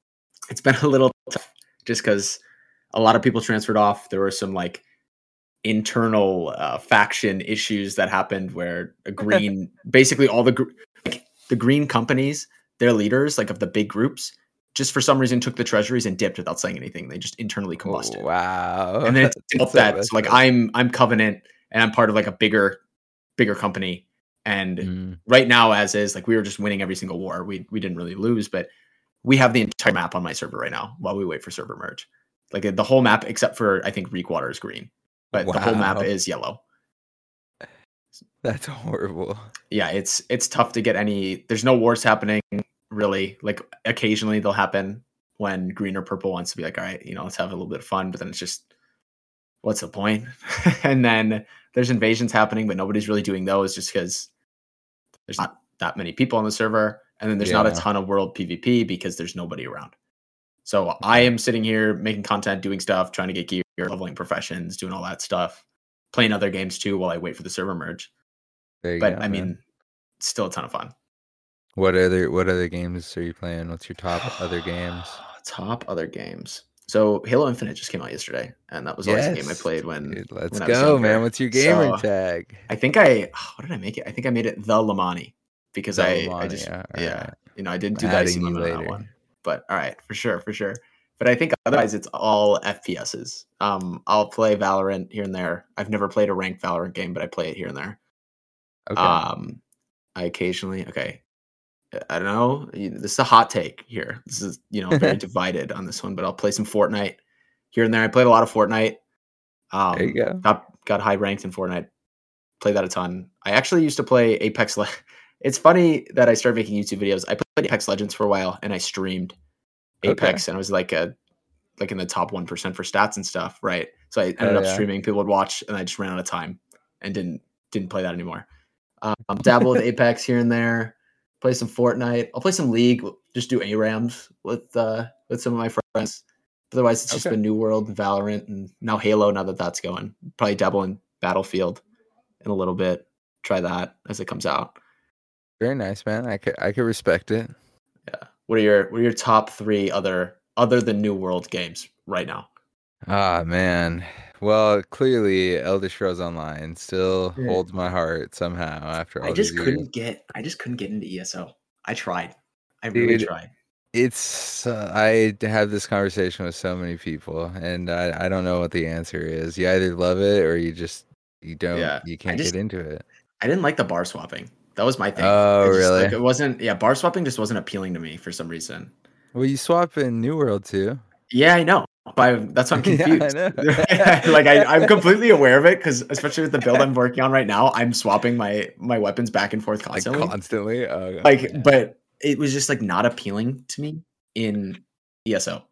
it's been a little tough just because a lot of people transferred off. There were some like internal uh, faction issues that happened where a green, basically all the gr- like the green companies, their leaders, like of the big groups, just for some reason took the treasuries and dipped without saying anything. They just internally combusted. Oh, wow! And then it's that so like I'm I'm Covenant and I'm part of like a bigger bigger company. And mm. right now, as is, like we were just winning every single war. We we didn't really lose, but we have the entire map on my server right now while we wait for server merge. Like the whole map, except for I think Reekwater is green, but wow. the whole map is yellow. That's horrible. Yeah, it's it's tough to get any. There's no wars happening really. Like occasionally they'll happen when green or purple wants to be like, all right, you know, let's have a little bit of fun. But then it's just, what's the point? and then there's invasions happening, but nobody's really doing those just because there's not that many people on the server, and then there's yeah. not a ton of world PvP because there's nobody around. So I am sitting here making content, doing stuff, trying to get gear, leveling professions, doing all that stuff, playing other games too while I wait for the server merge. but go, I mean, still a ton of fun. What other what other games are you playing? What's your top other games? Top other games. So Halo Infinite just came out yesterday, and that was yes. the game I played when. Dude, let's when go, man! What's your gamer so, tag? I think I what did I make it? I think I made it the Lemoni because the I, Lemoni, I just yeah, yeah right. you know I didn't do that on that one. But all right, for sure, for sure. But I think otherwise it's all FPSs. Um, I'll play Valorant here and there. I've never played a ranked Valorant game, but I play it here and there. Okay. Um, I occasionally okay. I don't know. This is a hot take here. This is you know very divided on this one, but I'll play some Fortnite here and there. I played a lot of Fortnite. Um, there you go. Got got high ranked in Fortnite. Played that a ton. I actually used to play Apex Le- it's funny that I started making YouTube videos. I played Apex Legends for a while and I streamed Apex okay. and I was like a like in the top one percent for stats and stuff, right? So I ended oh, up yeah. streaming. People would watch, and I just ran out of time and didn't didn't play that anymore. Um, dabble with Apex here and there. Play some Fortnite. I'll play some League. Just do ARAMs with uh, with some of my friends. Otherwise, it's just okay. been New World, Valorant, and now Halo. Now that that's going, probably dabble in Battlefield in a little bit. Try that as it comes out. Very nice, man. I could I could respect it. Yeah. What are your what are your top three other other than New World games right now? Ah man. Well, clearly Elder Scrolls Online still yeah. holds my heart somehow after all I just couldn't years. get I just couldn't get into ESO. I tried. I Dude, really tried. It's uh, I have this conversation with so many people and I I don't know what the answer is. You either love it or you just you don't yeah. you can't just, get into it. I didn't like the bar swapping. That was my thing. Oh, just, really? Like, it wasn't. Yeah, bar swapping just wasn't appealing to me for some reason. Well, you swap in New World too. Yeah, I know. But that's why I'm confused. yeah, I like I, I'm completely aware of it because especially with the build I'm working on right now, I'm swapping my my weapons back and forth constantly. Like constantly. Oh, like, but it was just like not appealing to me in ESO.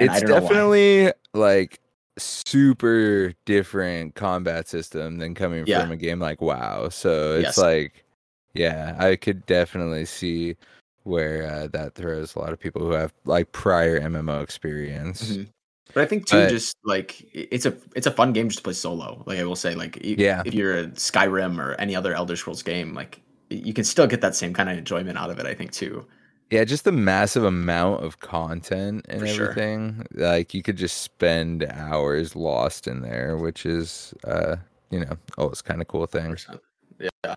it's definitely like super different combat system than coming yeah. from a game like WoW. So it's yes. like yeah, I could definitely see where uh, that throws a lot of people who have like prior MMO experience. Mm-hmm. But I think too, but, just like it's a it's a fun game just to play solo. Like I will say, like yeah, if you're a Skyrim or any other Elder Scrolls game, like you can still get that same kind of enjoyment out of it. I think too. Yeah, just the massive amount of content and For everything. Sure. Like you could just spend hours lost in there, which is uh, you know, always kind of cool thing. Yeah.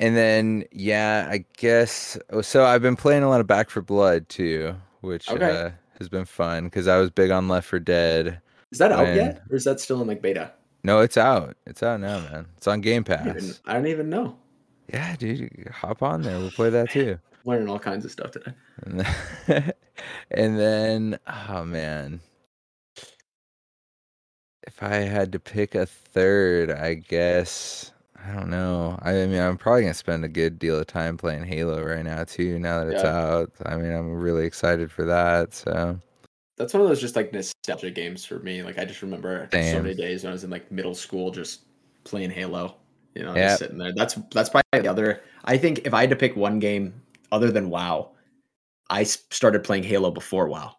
And then yeah, I guess oh, so I've been playing a lot of Back 4 Blood too, which okay. uh, has been fun because I was big on Left 4 Dead. Is that out yet? Or is that still in like beta? No, it's out. It's out now, man. It's on Game Pass. I don't even, I don't even know. Yeah, dude, hop on there. We'll play that too. Learning all kinds of stuff today. And then, and then, oh man, if I had to pick a third, I guess I don't know. I mean, I'm probably gonna spend a good deal of time playing Halo right now too. Now that it's yeah. out, I mean, I'm really excited for that. So that's one of those just like nostalgia games for me. Like I just remember so many days when I was in like middle school, just playing Halo. You know, yep. just sitting there. That's that's probably the other. I think if I had to pick one game other than WoW, I started playing Halo before WoW,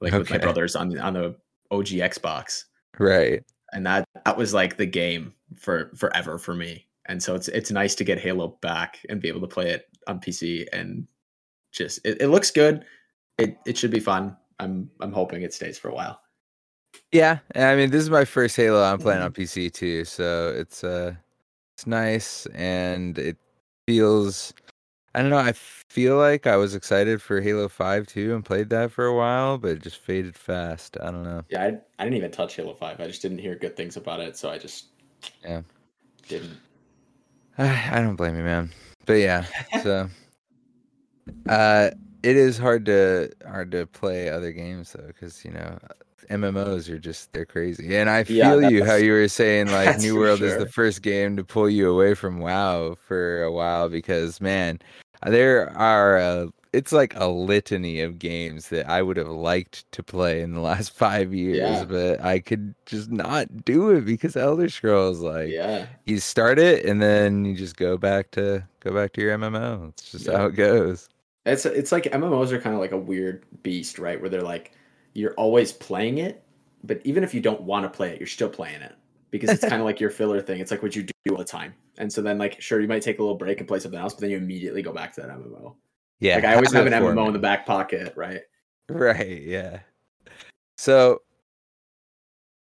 like okay. with my brothers on on the OG Xbox. Right. And that that was like the game for forever for me. And so it's it's nice to get Halo back and be able to play it on PC and just it, it looks good. It it should be fun. I'm I'm hoping it stays for a while. Yeah, I mean this is my first Halo I'm playing on mm-hmm. PC too, so it's uh it's nice and it feels I don't know, I feel like I was excited for Halo 5 too and played that for a while, but it just faded fast. I don't know. Yeah, I, I didn't even touch Halo 5. I just didn't hear good things about it, so I just yeah. Didn't. I, I don't blame you, man. But yeah, so uh, it is hard to hard to play other games though, because you know MMOs are just they're crazy. And I feel yeah, you how you were saying like New World sure. is the first game to pull you away from WoW for a while because man, there are uh, it's like a litany of games that I would have liked to play in the last five years, yeah. but I could just not do it because Elder Scrolls. Like, yeah, you start it and then you just go back to go back to your MMO. It's just yeah. how it goes. It's it's like MMOs are kind of like a weird beast, right? Where they're like you're always playing it, but even if you don't want to play it, you're still playing it because it's kind of like your filler thing. It's like what you do all the time. And so then, like, sure, you might take a little break and play something else, but then you immediately go back to that MMO. Yeah. Like I always have an MMO in the back pocket, right? Right. Yeah. So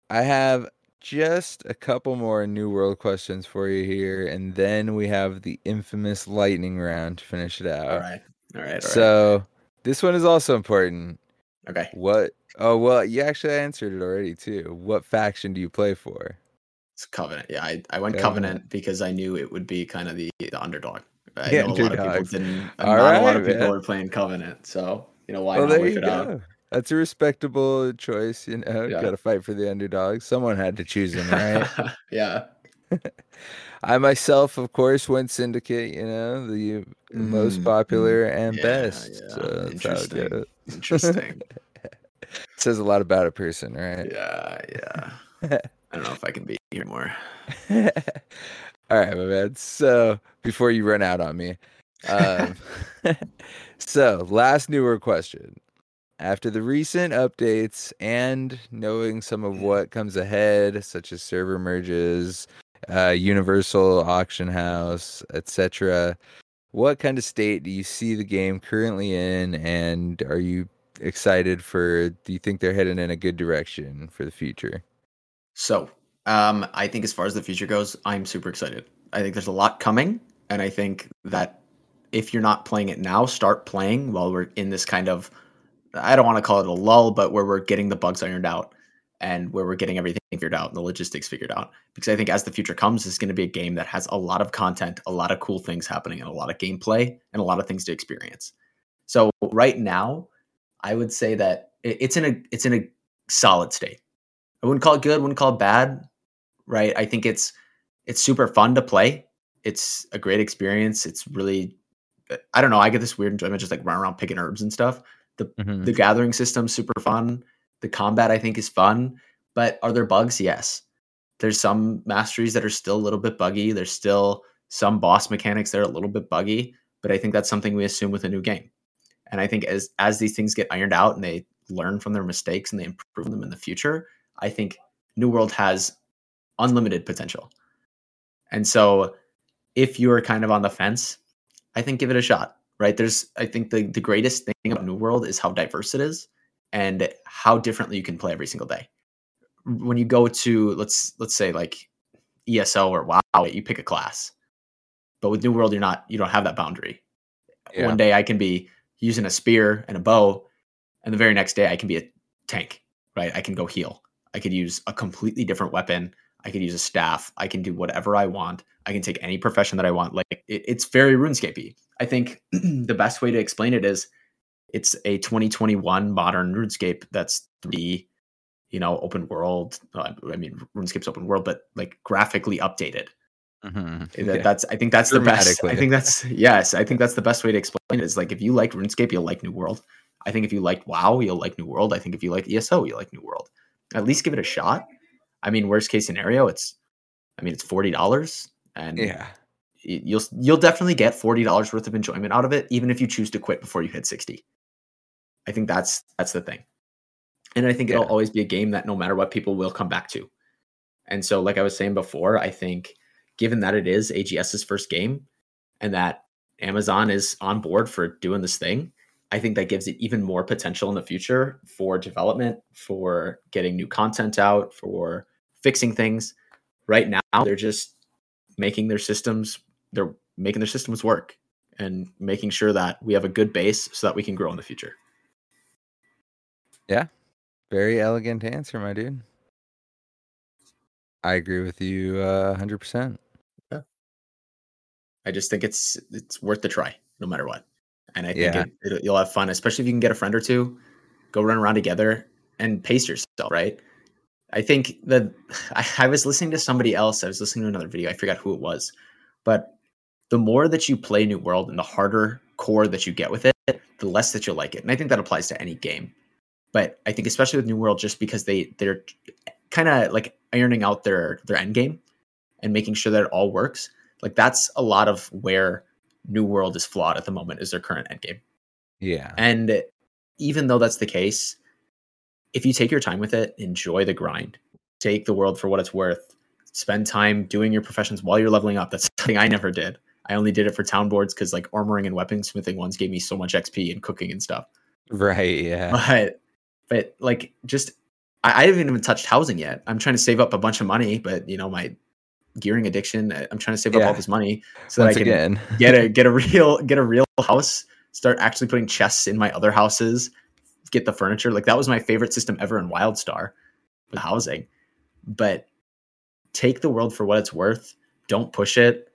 I have just a couple more new world questions for you here, and then we have the infamous lightning round to finish it out. All right. All right. All so this one is also important. Okay. What? Oh well, you actually answered it already too. What faction do you play for? It's Covenant. Yeah, I, I went Covenant. Covenant because I knew it would be kind of the, the underdog. I know a lot of people didn't. All not right, a lot of people man. were playing Covenant, so you know why well, not it go. out? That's a respectable choice. You know, yeah. got to fight for the underdog. Someone had to choose him, right? yeah. I myself, of course, went Syndicate. You know, the mm, most popular and yeah, best. Yeah. So Interesting. Interesting. says a lot about a person, right? Yeah, yeah. I don't know if I can be here more. All right, my man. So before you run out on me, um, so last newer question. After the recent updates and knowing some of what comes ahead, such as server merges, uh, Universal Auction House, etc., what kind of state do you see the game currently in, and are you excited for? Do you think they're heading in a good direction for the future? So, um, I think as far as the future goes, I'm super excited. I think there's a lot coming, and I think that if you're not playing it now, start playing while we're in this kind of I don't want to call it a lull, but where we're getting the bugs ironed out and where we're getting everything figured out and the logistics figured out. Because I think as the future comes, it's going to be a game that has a lot of content, a lot of cool things happening, and a lot of gameplay and a lot of things to experience. So right now, I would say that it's in a it's in a solid state. I wouldn't call it good, wouldn't call it bad, right? I think it's it's super fun to play. It's a great experience. It's really I don't know. I get this weird enjoyment just like running around picking herbs and stuff. The mm-hmm. the gathering system super fun. The combat I think is fun, but are there bugs? Yes. There's some masteries that are still a little bit buggy. There's still some boss mechanics that are a little bit buggy, but I think that's something we assume with a new game. And I think as as these things get ironed out and they learn from their mistakes and they improve them in the future, I think New World has unlimited potential. And so if you're kind of on the fence, I think give it a shot right? There's, I think the, the greatest thing about New World is how diverse it is and how differently you can play every single day. When you go to, let's, let's say like ESO or WoW, you pick a class, but with New World, you're not, you don't have that boundary. Yeah. One day I can be using a spear and a bow, and the very next day I can be a tank, right? I can go heal. I could use a completely different weapon. I could use a staff. I can do whatever I want. I can take any profession that I want. Like it, it's very RuneScapey. I think the best way to explain it is it's a 2021 modern RuneScape that's the you know open world. Uh, I mean RuneScape's open world, but like graphically updated. Mm-hmm. That, yeah. That's I think that's the best. I think that's yes. I think that's the best way to explain it. Is like if you like RuneScape, you'll like New World. I think if you like WoW, you'll like New World. I think if you like ESO, you like New World. At least give it a shot. I mean, worst case scenario, it's I mean it's forty dollars and yeah you'll you'll definitely get forty dollars worth of enjoyment out of it, even if you choose to quit before you hit sixty. I think that's that's the thing, and I think yeah. it'll always be a game that no matter what, people will come back to. And so, like I was saying before, I think given that it is AGS's first game, and that Amazon is on board for doing this thing, I think that gives it even more potential in the future for development, for getting new content out, for fixing things. Right now, they're just making their systems they're making their systems work and making sure that we have a good base so that we can grow in the future. Yeah. Very elegant answer, my dude. I agree with you uh, 100%. Yeah. I just think it's it's worth the try no matter what. And I think yeah. it, it, you'll have fun, especially if you can get a friend or two, go run around together and pace yourself, right? I think that I, I was listening to somebody else. I was listening to another video. I forgot who it was, but the more that you play New World and the harder core that you get with it, the less that you'll like it. And I think that applies to any game. But I think especially with New World, just because they they're kind of like ironing out their their end game and making sure that it all works. Like that's a lot of where New World is flawed at the moment is their current end game. Yeah. And even though that's the case, if you take your time with it, enjoy the grind, take the world for what it's worth, spend time doing your professions while you're leveling up. That's something I never did. I only did it for town boards because like armoring and weaponsmithing ones gave me so much XP and cooking and stuff. Right. Yeah. But but like just I, I haven't even touched housing yet. I'm trying to save up a bunch of money, but you know my gearing addiction. I'm trying to save yeah. up all this money so Once that I can again. get a get a real get a real house. Start actually putting chests in my other houses. Get the furniture. Like that was my favorite system ever in WildStar, with housing. But take the world for what it's worth. Don't push it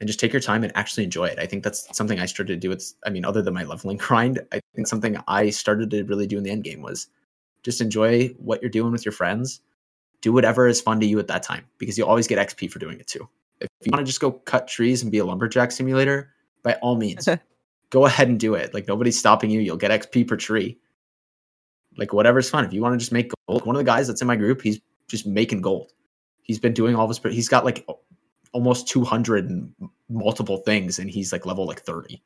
and just take your time and actually enjoy it. I think that's something I started to do with I mean, other than my leveling grind, I think something I started to really do in the end game was just enjoy what you're doing with your friends. do whatever is fun to you at that time because you always get XP for doing it too. If you want to just go cut trees and be a lumberjack simulator, by all means, go ahead and do it. Like nobody's stopping you. You'll get XP per tree. Like whatever's fun. If you want to just make gold, one of the guys that's in my group, he's just making gold. He's been doing all this, but he's got like almost 200 and multiple things, and he's like level like 30.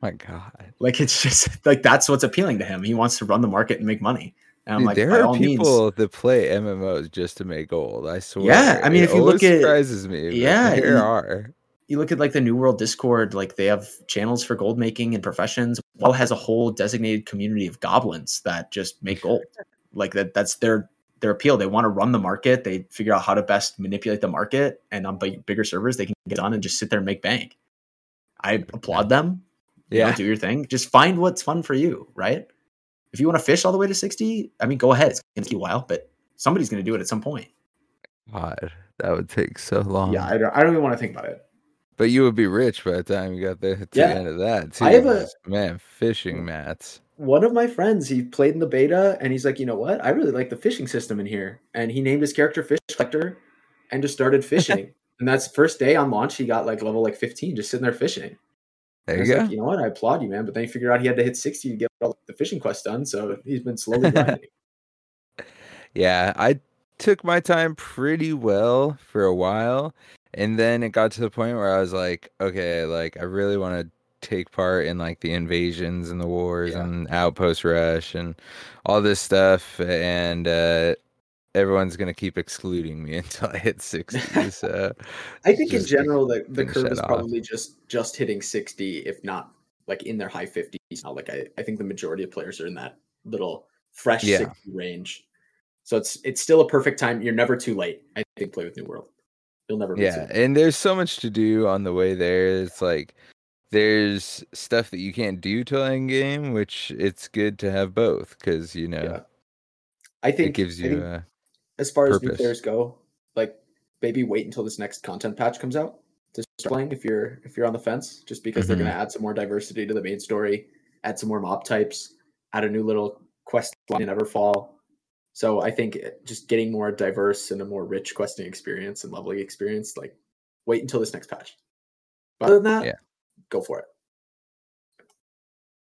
My God. Like it's just like that's what's appealing to him. He wants to run the market and make money. And Dude, like, there are people means, that play MMOs just to make gold. I swear. Yeah, I mean, it if you look at surprises me. Yeah, there are. You look at like the New World Discord, like they have channels for gold making and professions. Well, has a whole designated community of goblins that just make gold. like that, that's their their appeal. They want to run the market. They figure out how to best manipulate the market, and on bigger servers, they can get on and just sit there and make bank. I applaud them. yeah, know, do your thing. Just find what's fun for you, right? If you want to fish all the way to 60, I mean, go ahead. It's going to take a while, but somebody's going to do it at some point. God, that would take so long. Yeah, I don't, I don't even want to think about it. But you would be rich by the time you got there to yeah. the end of that, too. I have a man fishing mats. One of my friends, he played in the beta, and he's like, you know what? I really like the fishing system in here, and he named his character Fish Collector, and just started fishing. and that's first day on launch. He got like level like 15, just sitting there fishing. There you go. Like, you know what? I applaud you, man. But then he figured out he had to hit 60 to get all the fishing quest done. So he's been slowly grinding. yeah, I took my time pretty well for a while. And then it got to the point where I was like, okay, like I really want to take part in like the invasions and the wars yeah. and outpost rush and all this stuff. And uh everyone's gonna keep excluding me until I hit sixty. So I think in general the, the curve is off. probably just just hitting sixty, if not like in their high fifties now. Like I, I think the majority of players are in that little fresh yeah. 60 range. So it's it's still a perfect time. You're never too late. I think play with New World. You'll never Yeah, and there's so much to do on the way there. It's like there's stuff that you can't do till end game, which it's good to have both because you know yeah. I think it gives you a as far purpose. as new players go, like maybe wait until this next content patch comes out to start playing if you're if you're on the fence, just because mm-hmm. they're going to add some more diversity to the main story, add some more mob types, add a new little quest line in Everfall. So I think just getting more diverse and a more rich questing experience and leveling experience, like wait until this next patch. But other than that, yeah. Go for it.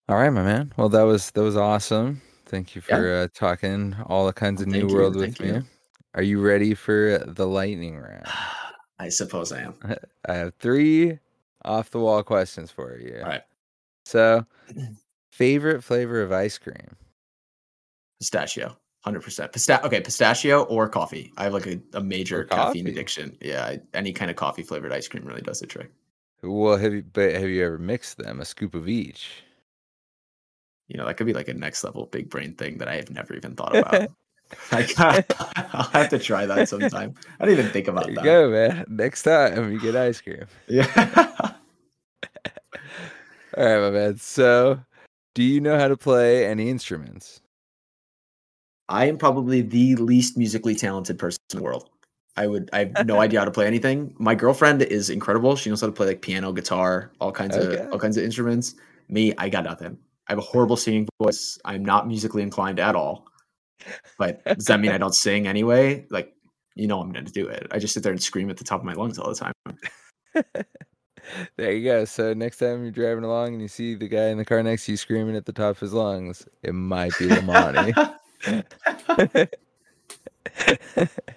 All right, my man. Well, that was that was awesome. Thank you for yeah. uh, talking all the kinds of New you, World with me. Are you ready for the lightning round? I suppose I am. I have three off the wall questions for you. All right. So, favorite flavor of ice cream? Pistachio. 100%. Pista- okay, pistachio or coffee. I have like a, a major caffeine addiction. Yeah, I, any kind of coffee flavored ice cream really does the trick. Well, have you but have you ever mixed them? A scoop of each? you know, that could be like a next level big brain thing that I have never even thought about. like, I'll have to try that sometime. I didn't even think about there that. go, man. Next time you get ice cream. Yeah. All right, my man. So, do you know how to play any instruments? I am probably the least musically talented person in the world. I would I have no idea how to play anything. My girlfriend is incredible. She knows how to play like piano, guitar, all kinds okay. of all kinds of instruments. Me, I got nothing. I have a horrible singing voice. I'm not musically inclined at all. But does that mean I don't sing anyway? Like, you know, I'm going to do it. I just sit there and scream at the top of my lungs all the time. there you go. So next time you're driving along and you see the guy in the car next to you screaming at the top of his lungs, it might be Lemoni.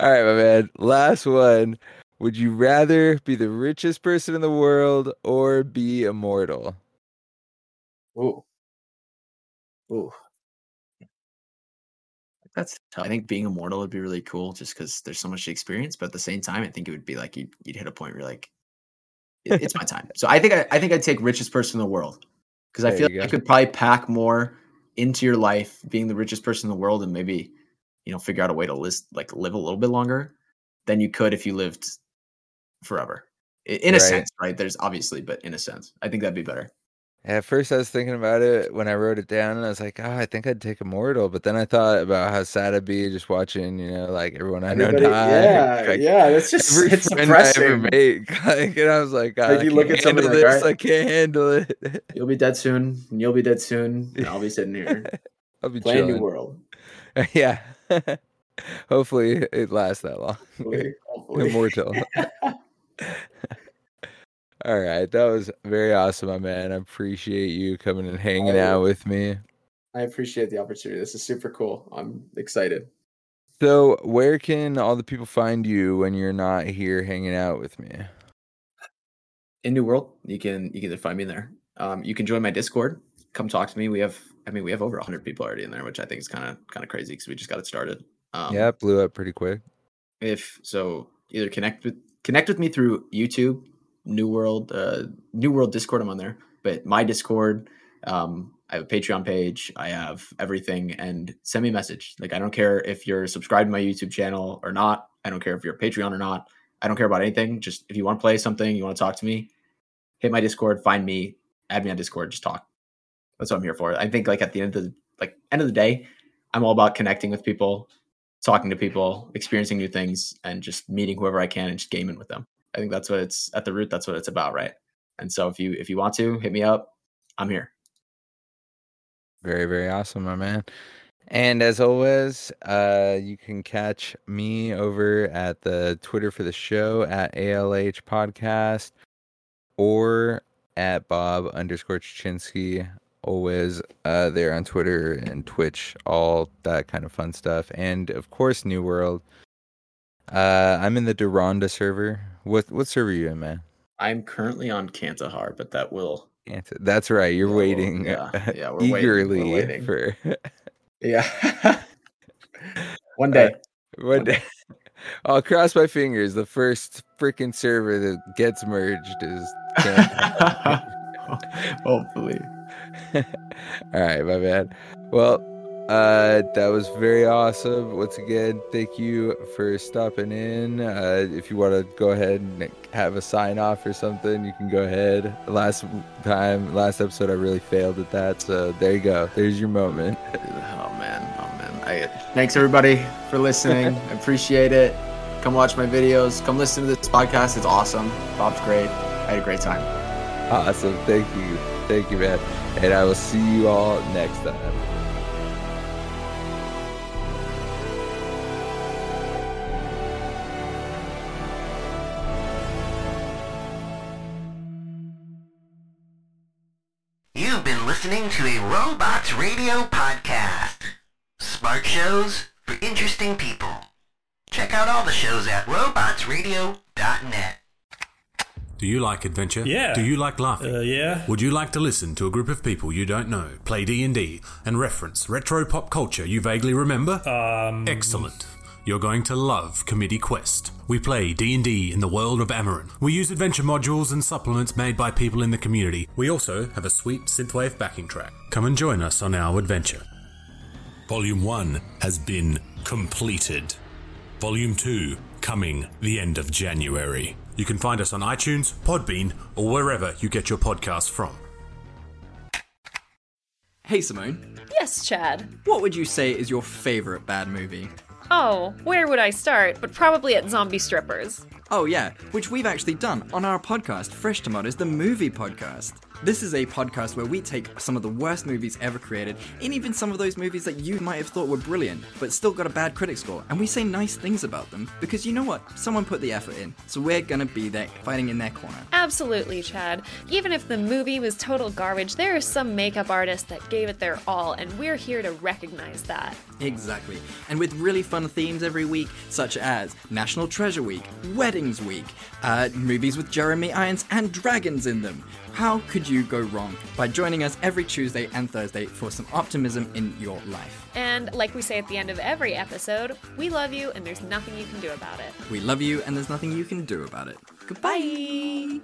all right, my man. Last one. Would you rather be the richest person in the world or be immortal? Ooh. Ooh. That's tough. I think being immortal would be really cool just because there's so much experience, but at the same time, I think it would be like you'd, you'd hit a point where you're like, it, it's my time. So I think I, I think I'd take richest person in the world because I feel like go. I could probably pack more into your life being the richest person in the world and maybe you know figure out a way to list like live a little bit longer than you could if you lived forever. In a right. sense, right? There's obviously, but in a sense, I think that'd be better. At first, I was thinking about it when I wrote it down, and I was like, "Oh, I think I'd take Immortal." But then I thought about how sad I'd be just watching, you know, like everyone I Everybody, know die. Yeah, like, yeah, it's just every it's friend depressing. I ever made, like, and I was like, God, like you look at somebody this, like, right? I can't handle it. You'll be dead soon, and you'll be dead soon, and I'll be sitting here. I'll be playing New World. yeah. Hopefully, it lasts that long. Hopefully, hopefully. Immortal. All right, that was very awesome, my man. I appreciate you coming and hanging out with me. I appreciate the opportunity. This is super cool. I'm excited. So, where can all the people find you when you're not here hanging out with me? In New World, you can you can find me there. Um, you can join my Discord. Come talk to me. We have, I mean, we have over 100 people already in there, which I think is kind of kind of crazy because we just got it started. Um, yeah, it blew up pretty quick. If so, either connect with connect with me through YouTube New World, uh, New World Discord. I'm on there, but my Discord, um, I have a Patreon page. I have everything, and send me a message. Like I don't care if you're subscribed to my YouTube channel or not. I don't care if you're a Patreon or not. I don't care about anything. Just if you want to play something, you want to talk to me, hit my Discord, find me, add me on Discord, just talk. That's what I'm here for. I think like at the end of the like end of the day, I'm all about connecting with people, talking to people, experiencing new things, and just meeting whoever I can and just gaming with them. I think that's what it's at the root. That's what it's about, right? And so if you if you want to hit me up, I'm here. Very very awesome, my man. And as always, uh, you can catch me over at the Twitter for the show at ALH Podcast or at Bob underscore Chichinske. Always uh, there on Twitter and Twitch, all that kind of fun stuff. And of course, New World. Uh, I'm in the Diranda server. What what server are you in, man? I'm currently on Kantahar, but that will. That's right. You're waiting yeah, yeah, we're eagerly waiting. We're waiting. for. yeah. one day. Uh, one day. I'll cross my fingers. The first freaking server that gets merged is. Hopefully. All right, my man. Well, uh, that was very awesome. Once again, thank you for stopping in. Uh, if you want to go ahead and have a sign off or something, you can go ahead. Last time, last episode, I really failed at that. So there you go. There's your moment. oh man, oh man. I, thanks everybody for listening. I appreciate it. Come watch my videos. Come listen to this podcast. It's awesome. Bob's great. I had a great time. Awesome. Thank you. Thank you, man. And I will see you all next time. You've been listening to a Robots Radio podcast. Smart shows for interesting people. Check out all the shows at robotsradio.net. Do you like adventure? Yeah. Do you like laughing? Uh, yeah. Would you like to listen to a group of people you don't know play D&D and reference retro pop culture you vaguely remember? Um Excellent. You're going to love Committee Quest. We play D&D in the world of Amrine. We use adventure modules and supplements made by people in the community. We also have a sweet synthwave backing track. Come and join us on our adventure. Volume 1 has been completed. Volume 2 coming the end of January. You can find us on iTunes, Podbean, or wherever you get your podcasts from. Hey Simone. Yes, Chad. What would you say is your favorite bad movie? Oh, where would I start? But probably at zombie strippers. Oh, yeah, which we've actually done on our podcast, Fresh Tomatoes, the movie podcast. This is a podcast where we take some of the worst movies ever created, and even some of those movies that you might have thought were brilliant, but still got a bad critic score, and we say nice things about them because you know what? Someone put the effort in, so we're gonna be there fighting in their corner. Absolutely, Chad. Even if the movie was total garbage, there are some makeup artists that gave it their all, and we're here to recognize that. Exactly. And with really fun themes every week, such as National Treasure Week, Weddings Week, uh, movies with Jeremy Irons and dragons in them. How could you go wrong by joining us every Tuesday and Thursday for some optimism in your life? And like we say at the end of every episode, we love you and there's nothing you can do about it. We love you and there's nothing you can do about it. Goodbye. Bye.